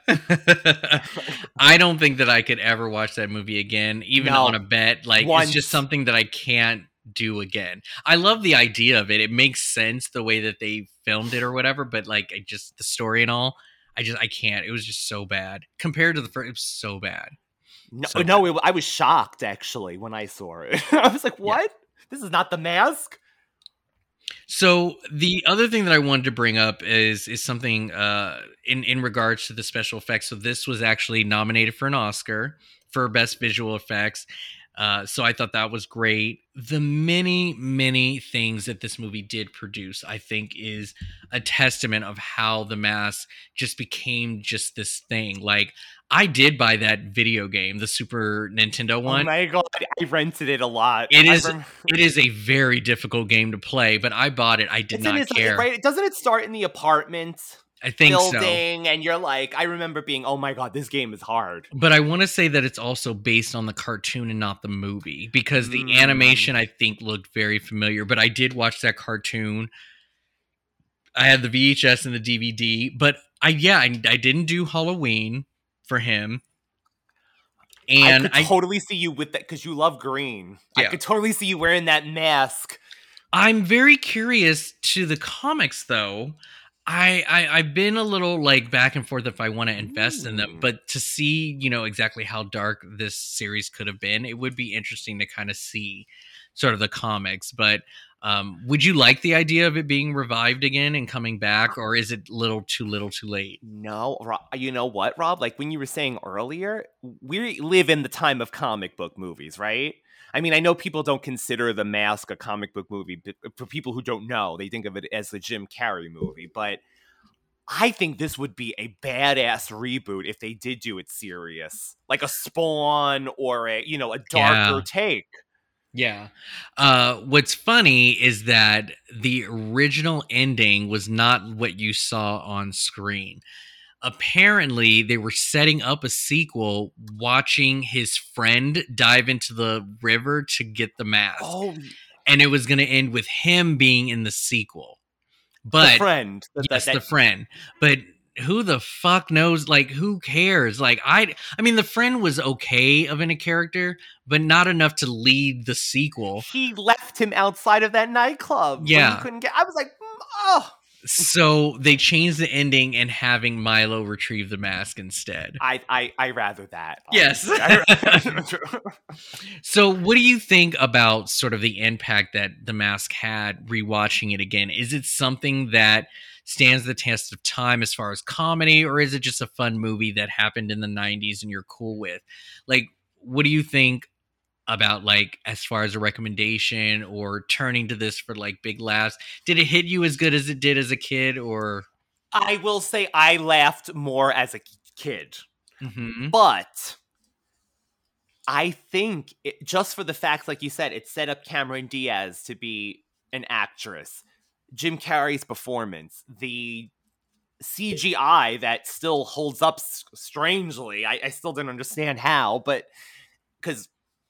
Speaker 1: I don't think that I could ever watch that movie again, even
Speaker 8: No.
Speaker 1: on a bet. Like
Speaker 8: Once.
Speaker 1: it's just something that I can't do again. I love the idea of it. It makes sense the way that they filmed it or whatever, but like I just the story and all, I just I can't. It was just so bad. Compared to the first it was so bad.
Speaker 8: No,
Speaker 1: So
Speaker 8: no, it, I was shocked actually when I saw it. *laughs* I was like, "What? This is not the mask."
Speaker 1: So the other thing that I wanted to bring up is is something uh, in in regards to the special effects. So this was actually nominated for an Oscar for best visual effects. Uh, so I thought that was great. The many many things that this movie did produce, I think, is a testament of how the mask just became just this thing. Like I did buy that video game, the Super Nintendo
Speaker 8: Oh
Speaker 1: one.
Speaker 8: my god, I rented it a lot.
Speaker 1: It is-
Speaker 8: rem- *laughs*
Speaker 1: it is a very difficult game to play, but I bought it. I did
Speaker 8: it's
Speaker 1: not care.
Speaker 8: right? Doesn't it start in the apartment
Speaker 1: I think so.
Speaker 8: building? And you're like, I remember being, "Oh my god, this game is hard."
Speaker 1: But I want to say that it's also based on the cartoon and not the movie because the
Speaker 8: Mm.
Speaker 1: animation I think looked very familiar. But I did watch that cartoon. I had the VHS and the DVD, but I yeah I, I didn't do Halloween for him, and
Speaker 8: I totally see you with that because you love green. I could totally see you wearing that mask.
Speaker 1: I'm very curious to the comics though. I, I I've been a little like back and forth if I want to invest in them, but to see you know exactly how dark this series could have been, it would be interesting to kind of see sort of the comics. But um, would you like the idea of it being revived again and coming back, or is it little too little too late?
Speaker 8: No, Rob, you know what, Rob? Like when you were saying earlier, we live in the time of comic book movies, right? I mean, I know people don't consider The Mask a comic book movie, but for people who don't know, they think of it as the Jim Carrey movie. But I think this would be a badass reboot if they did do it serious, like a Spawn or a you know a darker
Speaker 1: Yeah.
Speaker 8: take.
Speaker 1: Yeah. Uh, what's funny is that the original ending was not what you saw on screen. Apparently, they were setting up a sequel, watching his friend dive into the river to get the mask.
Speaker 8: Oh,
Speaker 1: And it was going to end with him being in the sequel.
Speaker 8: the
Speaker 1: But
Speaker 8: friend. the-
Speaker 1: yes,
Speaker 8: that-
Speaker 1: the friend. But who the fuck knows? Like, who cares? Like, I, I mean, the friend was okay of in a character, but not enough to lead the sequel.
Speaker 8: he left him outside of that nightclub.
Speaker 1: Yeah.
Speaker 8: couldn't get. I was like, oh.
Speaker 1: So they changed the ending and having Milo retrieve the mask instead.
Speaker 8: I I I rather that.
Speaker 1: Yes. *laughs* So, what do you think about sort of the impact that the mask had rewatching it again? Is it something that stands the test of time as far as comedy, or is it just a fun movie that happened in the 90s and you're cool with? Like, what do you think about like as far as a recommendation or turning to this for like big laughs? Did it hit you as good as it did as a kid or
Speaker 8: I will say I laughed more as a kid,
Speaker 1: Mhm.
Speaker 8: but I think it, just for the fact, like you said, it set up Cameron Diaz to be an actress. Jim Carrey's performance, the CGI that still holds up strangely. I, I still didn't understand how, but because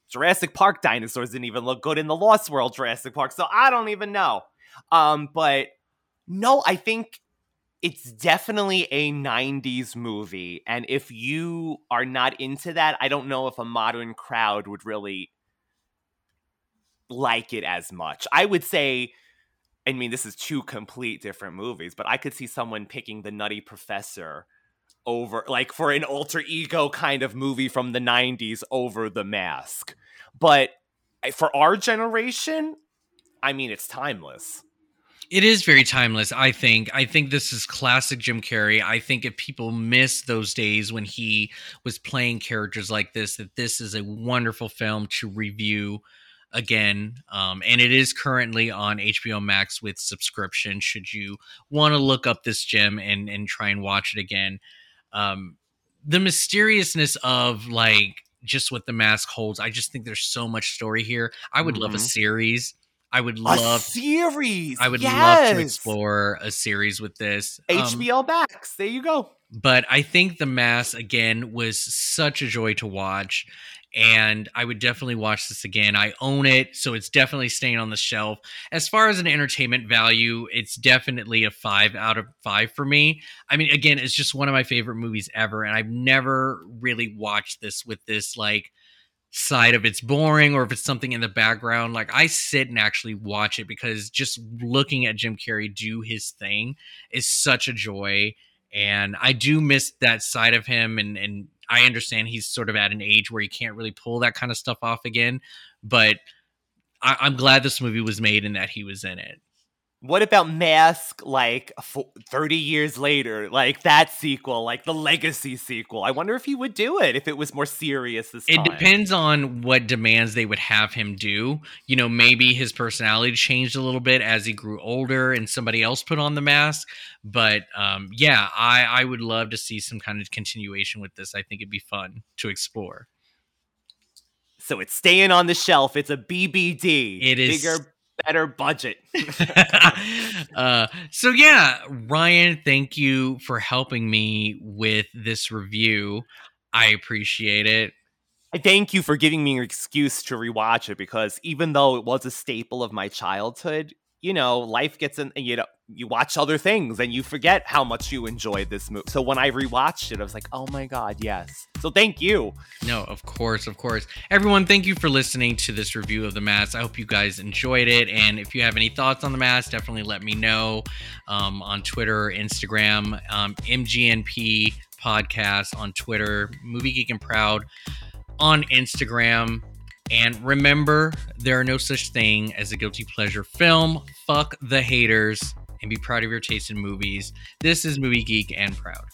Speaker 8: Jurassic Park dinosaurs didn't even look good in the Lost World Jurassic Park, so I don't even know. Um, but no, I think it's definitely a 90s movie and if you are not into that i don't know if a modern crowd would really like it as much i would say i mean this is two complete different movies but i could see someone picking the nutty professor over like for an alter ego kind of movie from the 90s over the mask but eh, for our generation i mean it's timeless
Speaker 1: It is very timeless, I think. I think this is classic Jim Carrey. I think if people miss those days when he was playing characters like this, that this is a wonderful film to review again. Um, and it is currently on HBO Max with subscription. Should you want to look up this gem and and try and watch it again, um, the mysteriousness of like just what the mask holds. I just think there's so much story here. I would love a
Speaker 8: Mhm.
Speaker 1: series. I would love a
Speaker 8: series
Speaker 1: I would love to explore a series with this. Um,
Speaker 8: hbo max there you go
Speaker 1: but I think The Mask again was such a joy to watch, and I would definitely watch this again. I own it, so it's definitely staying on the shelf. As far as an entertainment value, it's definitely a five out of five for me. I mean, again, it's just one of my favorite movies ever, and I've never really watched this with this like side of it's boring or if it's something in the background. Like I sit and actually watch it because just looking at Jim Carrey do his thing is such a joy and I do miss that side of him and and I understand he's sort of at an age where he can't really pull that kind of stuff off again but I, I'm glad this movie was made and that he was in it.
Speaker 8: What about Mask, like 30 years later, like that sequel, like the Legacy sequel? I wonder if he would do it if it was more serious this
Speaker 1: It
Speaker 8: time.
Speaker 1: depends on what demands they would have him do. You know, maybe his personality changed a little bit as he grew older and somebody else put on the mask. But um, yeah, I, I would love to see some kind of continuation with this. I think it'd be fun to explore.
Speaker 8: So it's staying on the shelf. It's a BBD.
Speaker 1: It is-
Speaker 8: Bigger, better budget. *laughs*
Speaker 1: uh, so yeah, Ryan, thank you for helping me with this review. I appreciate it.
Speaker 8: I thank you for giving me an excuse to rewatch it because even though it was a staple of my childhood, you know, life gets in, you know, you watch other things and you forget how much you enjoyed this movie. So when I rewatched it, I was like, oh my God, yes. So thank you.
Speaker 1: No, of course, of course. Everyone, thank you for listening to this review of The Mask. I hope you guys enjoyed it. And if you have any thoughts on The Mask, definitely let me know um, on Twitter Instagram. Um, MGNP Podcast on Twitter, Movie Geek and Proud on Instagram. And remember, there are no such thing as a guilty pleasure film. Fuck the haters and be proud of your taste in movies. This is Movie Geek and Proud.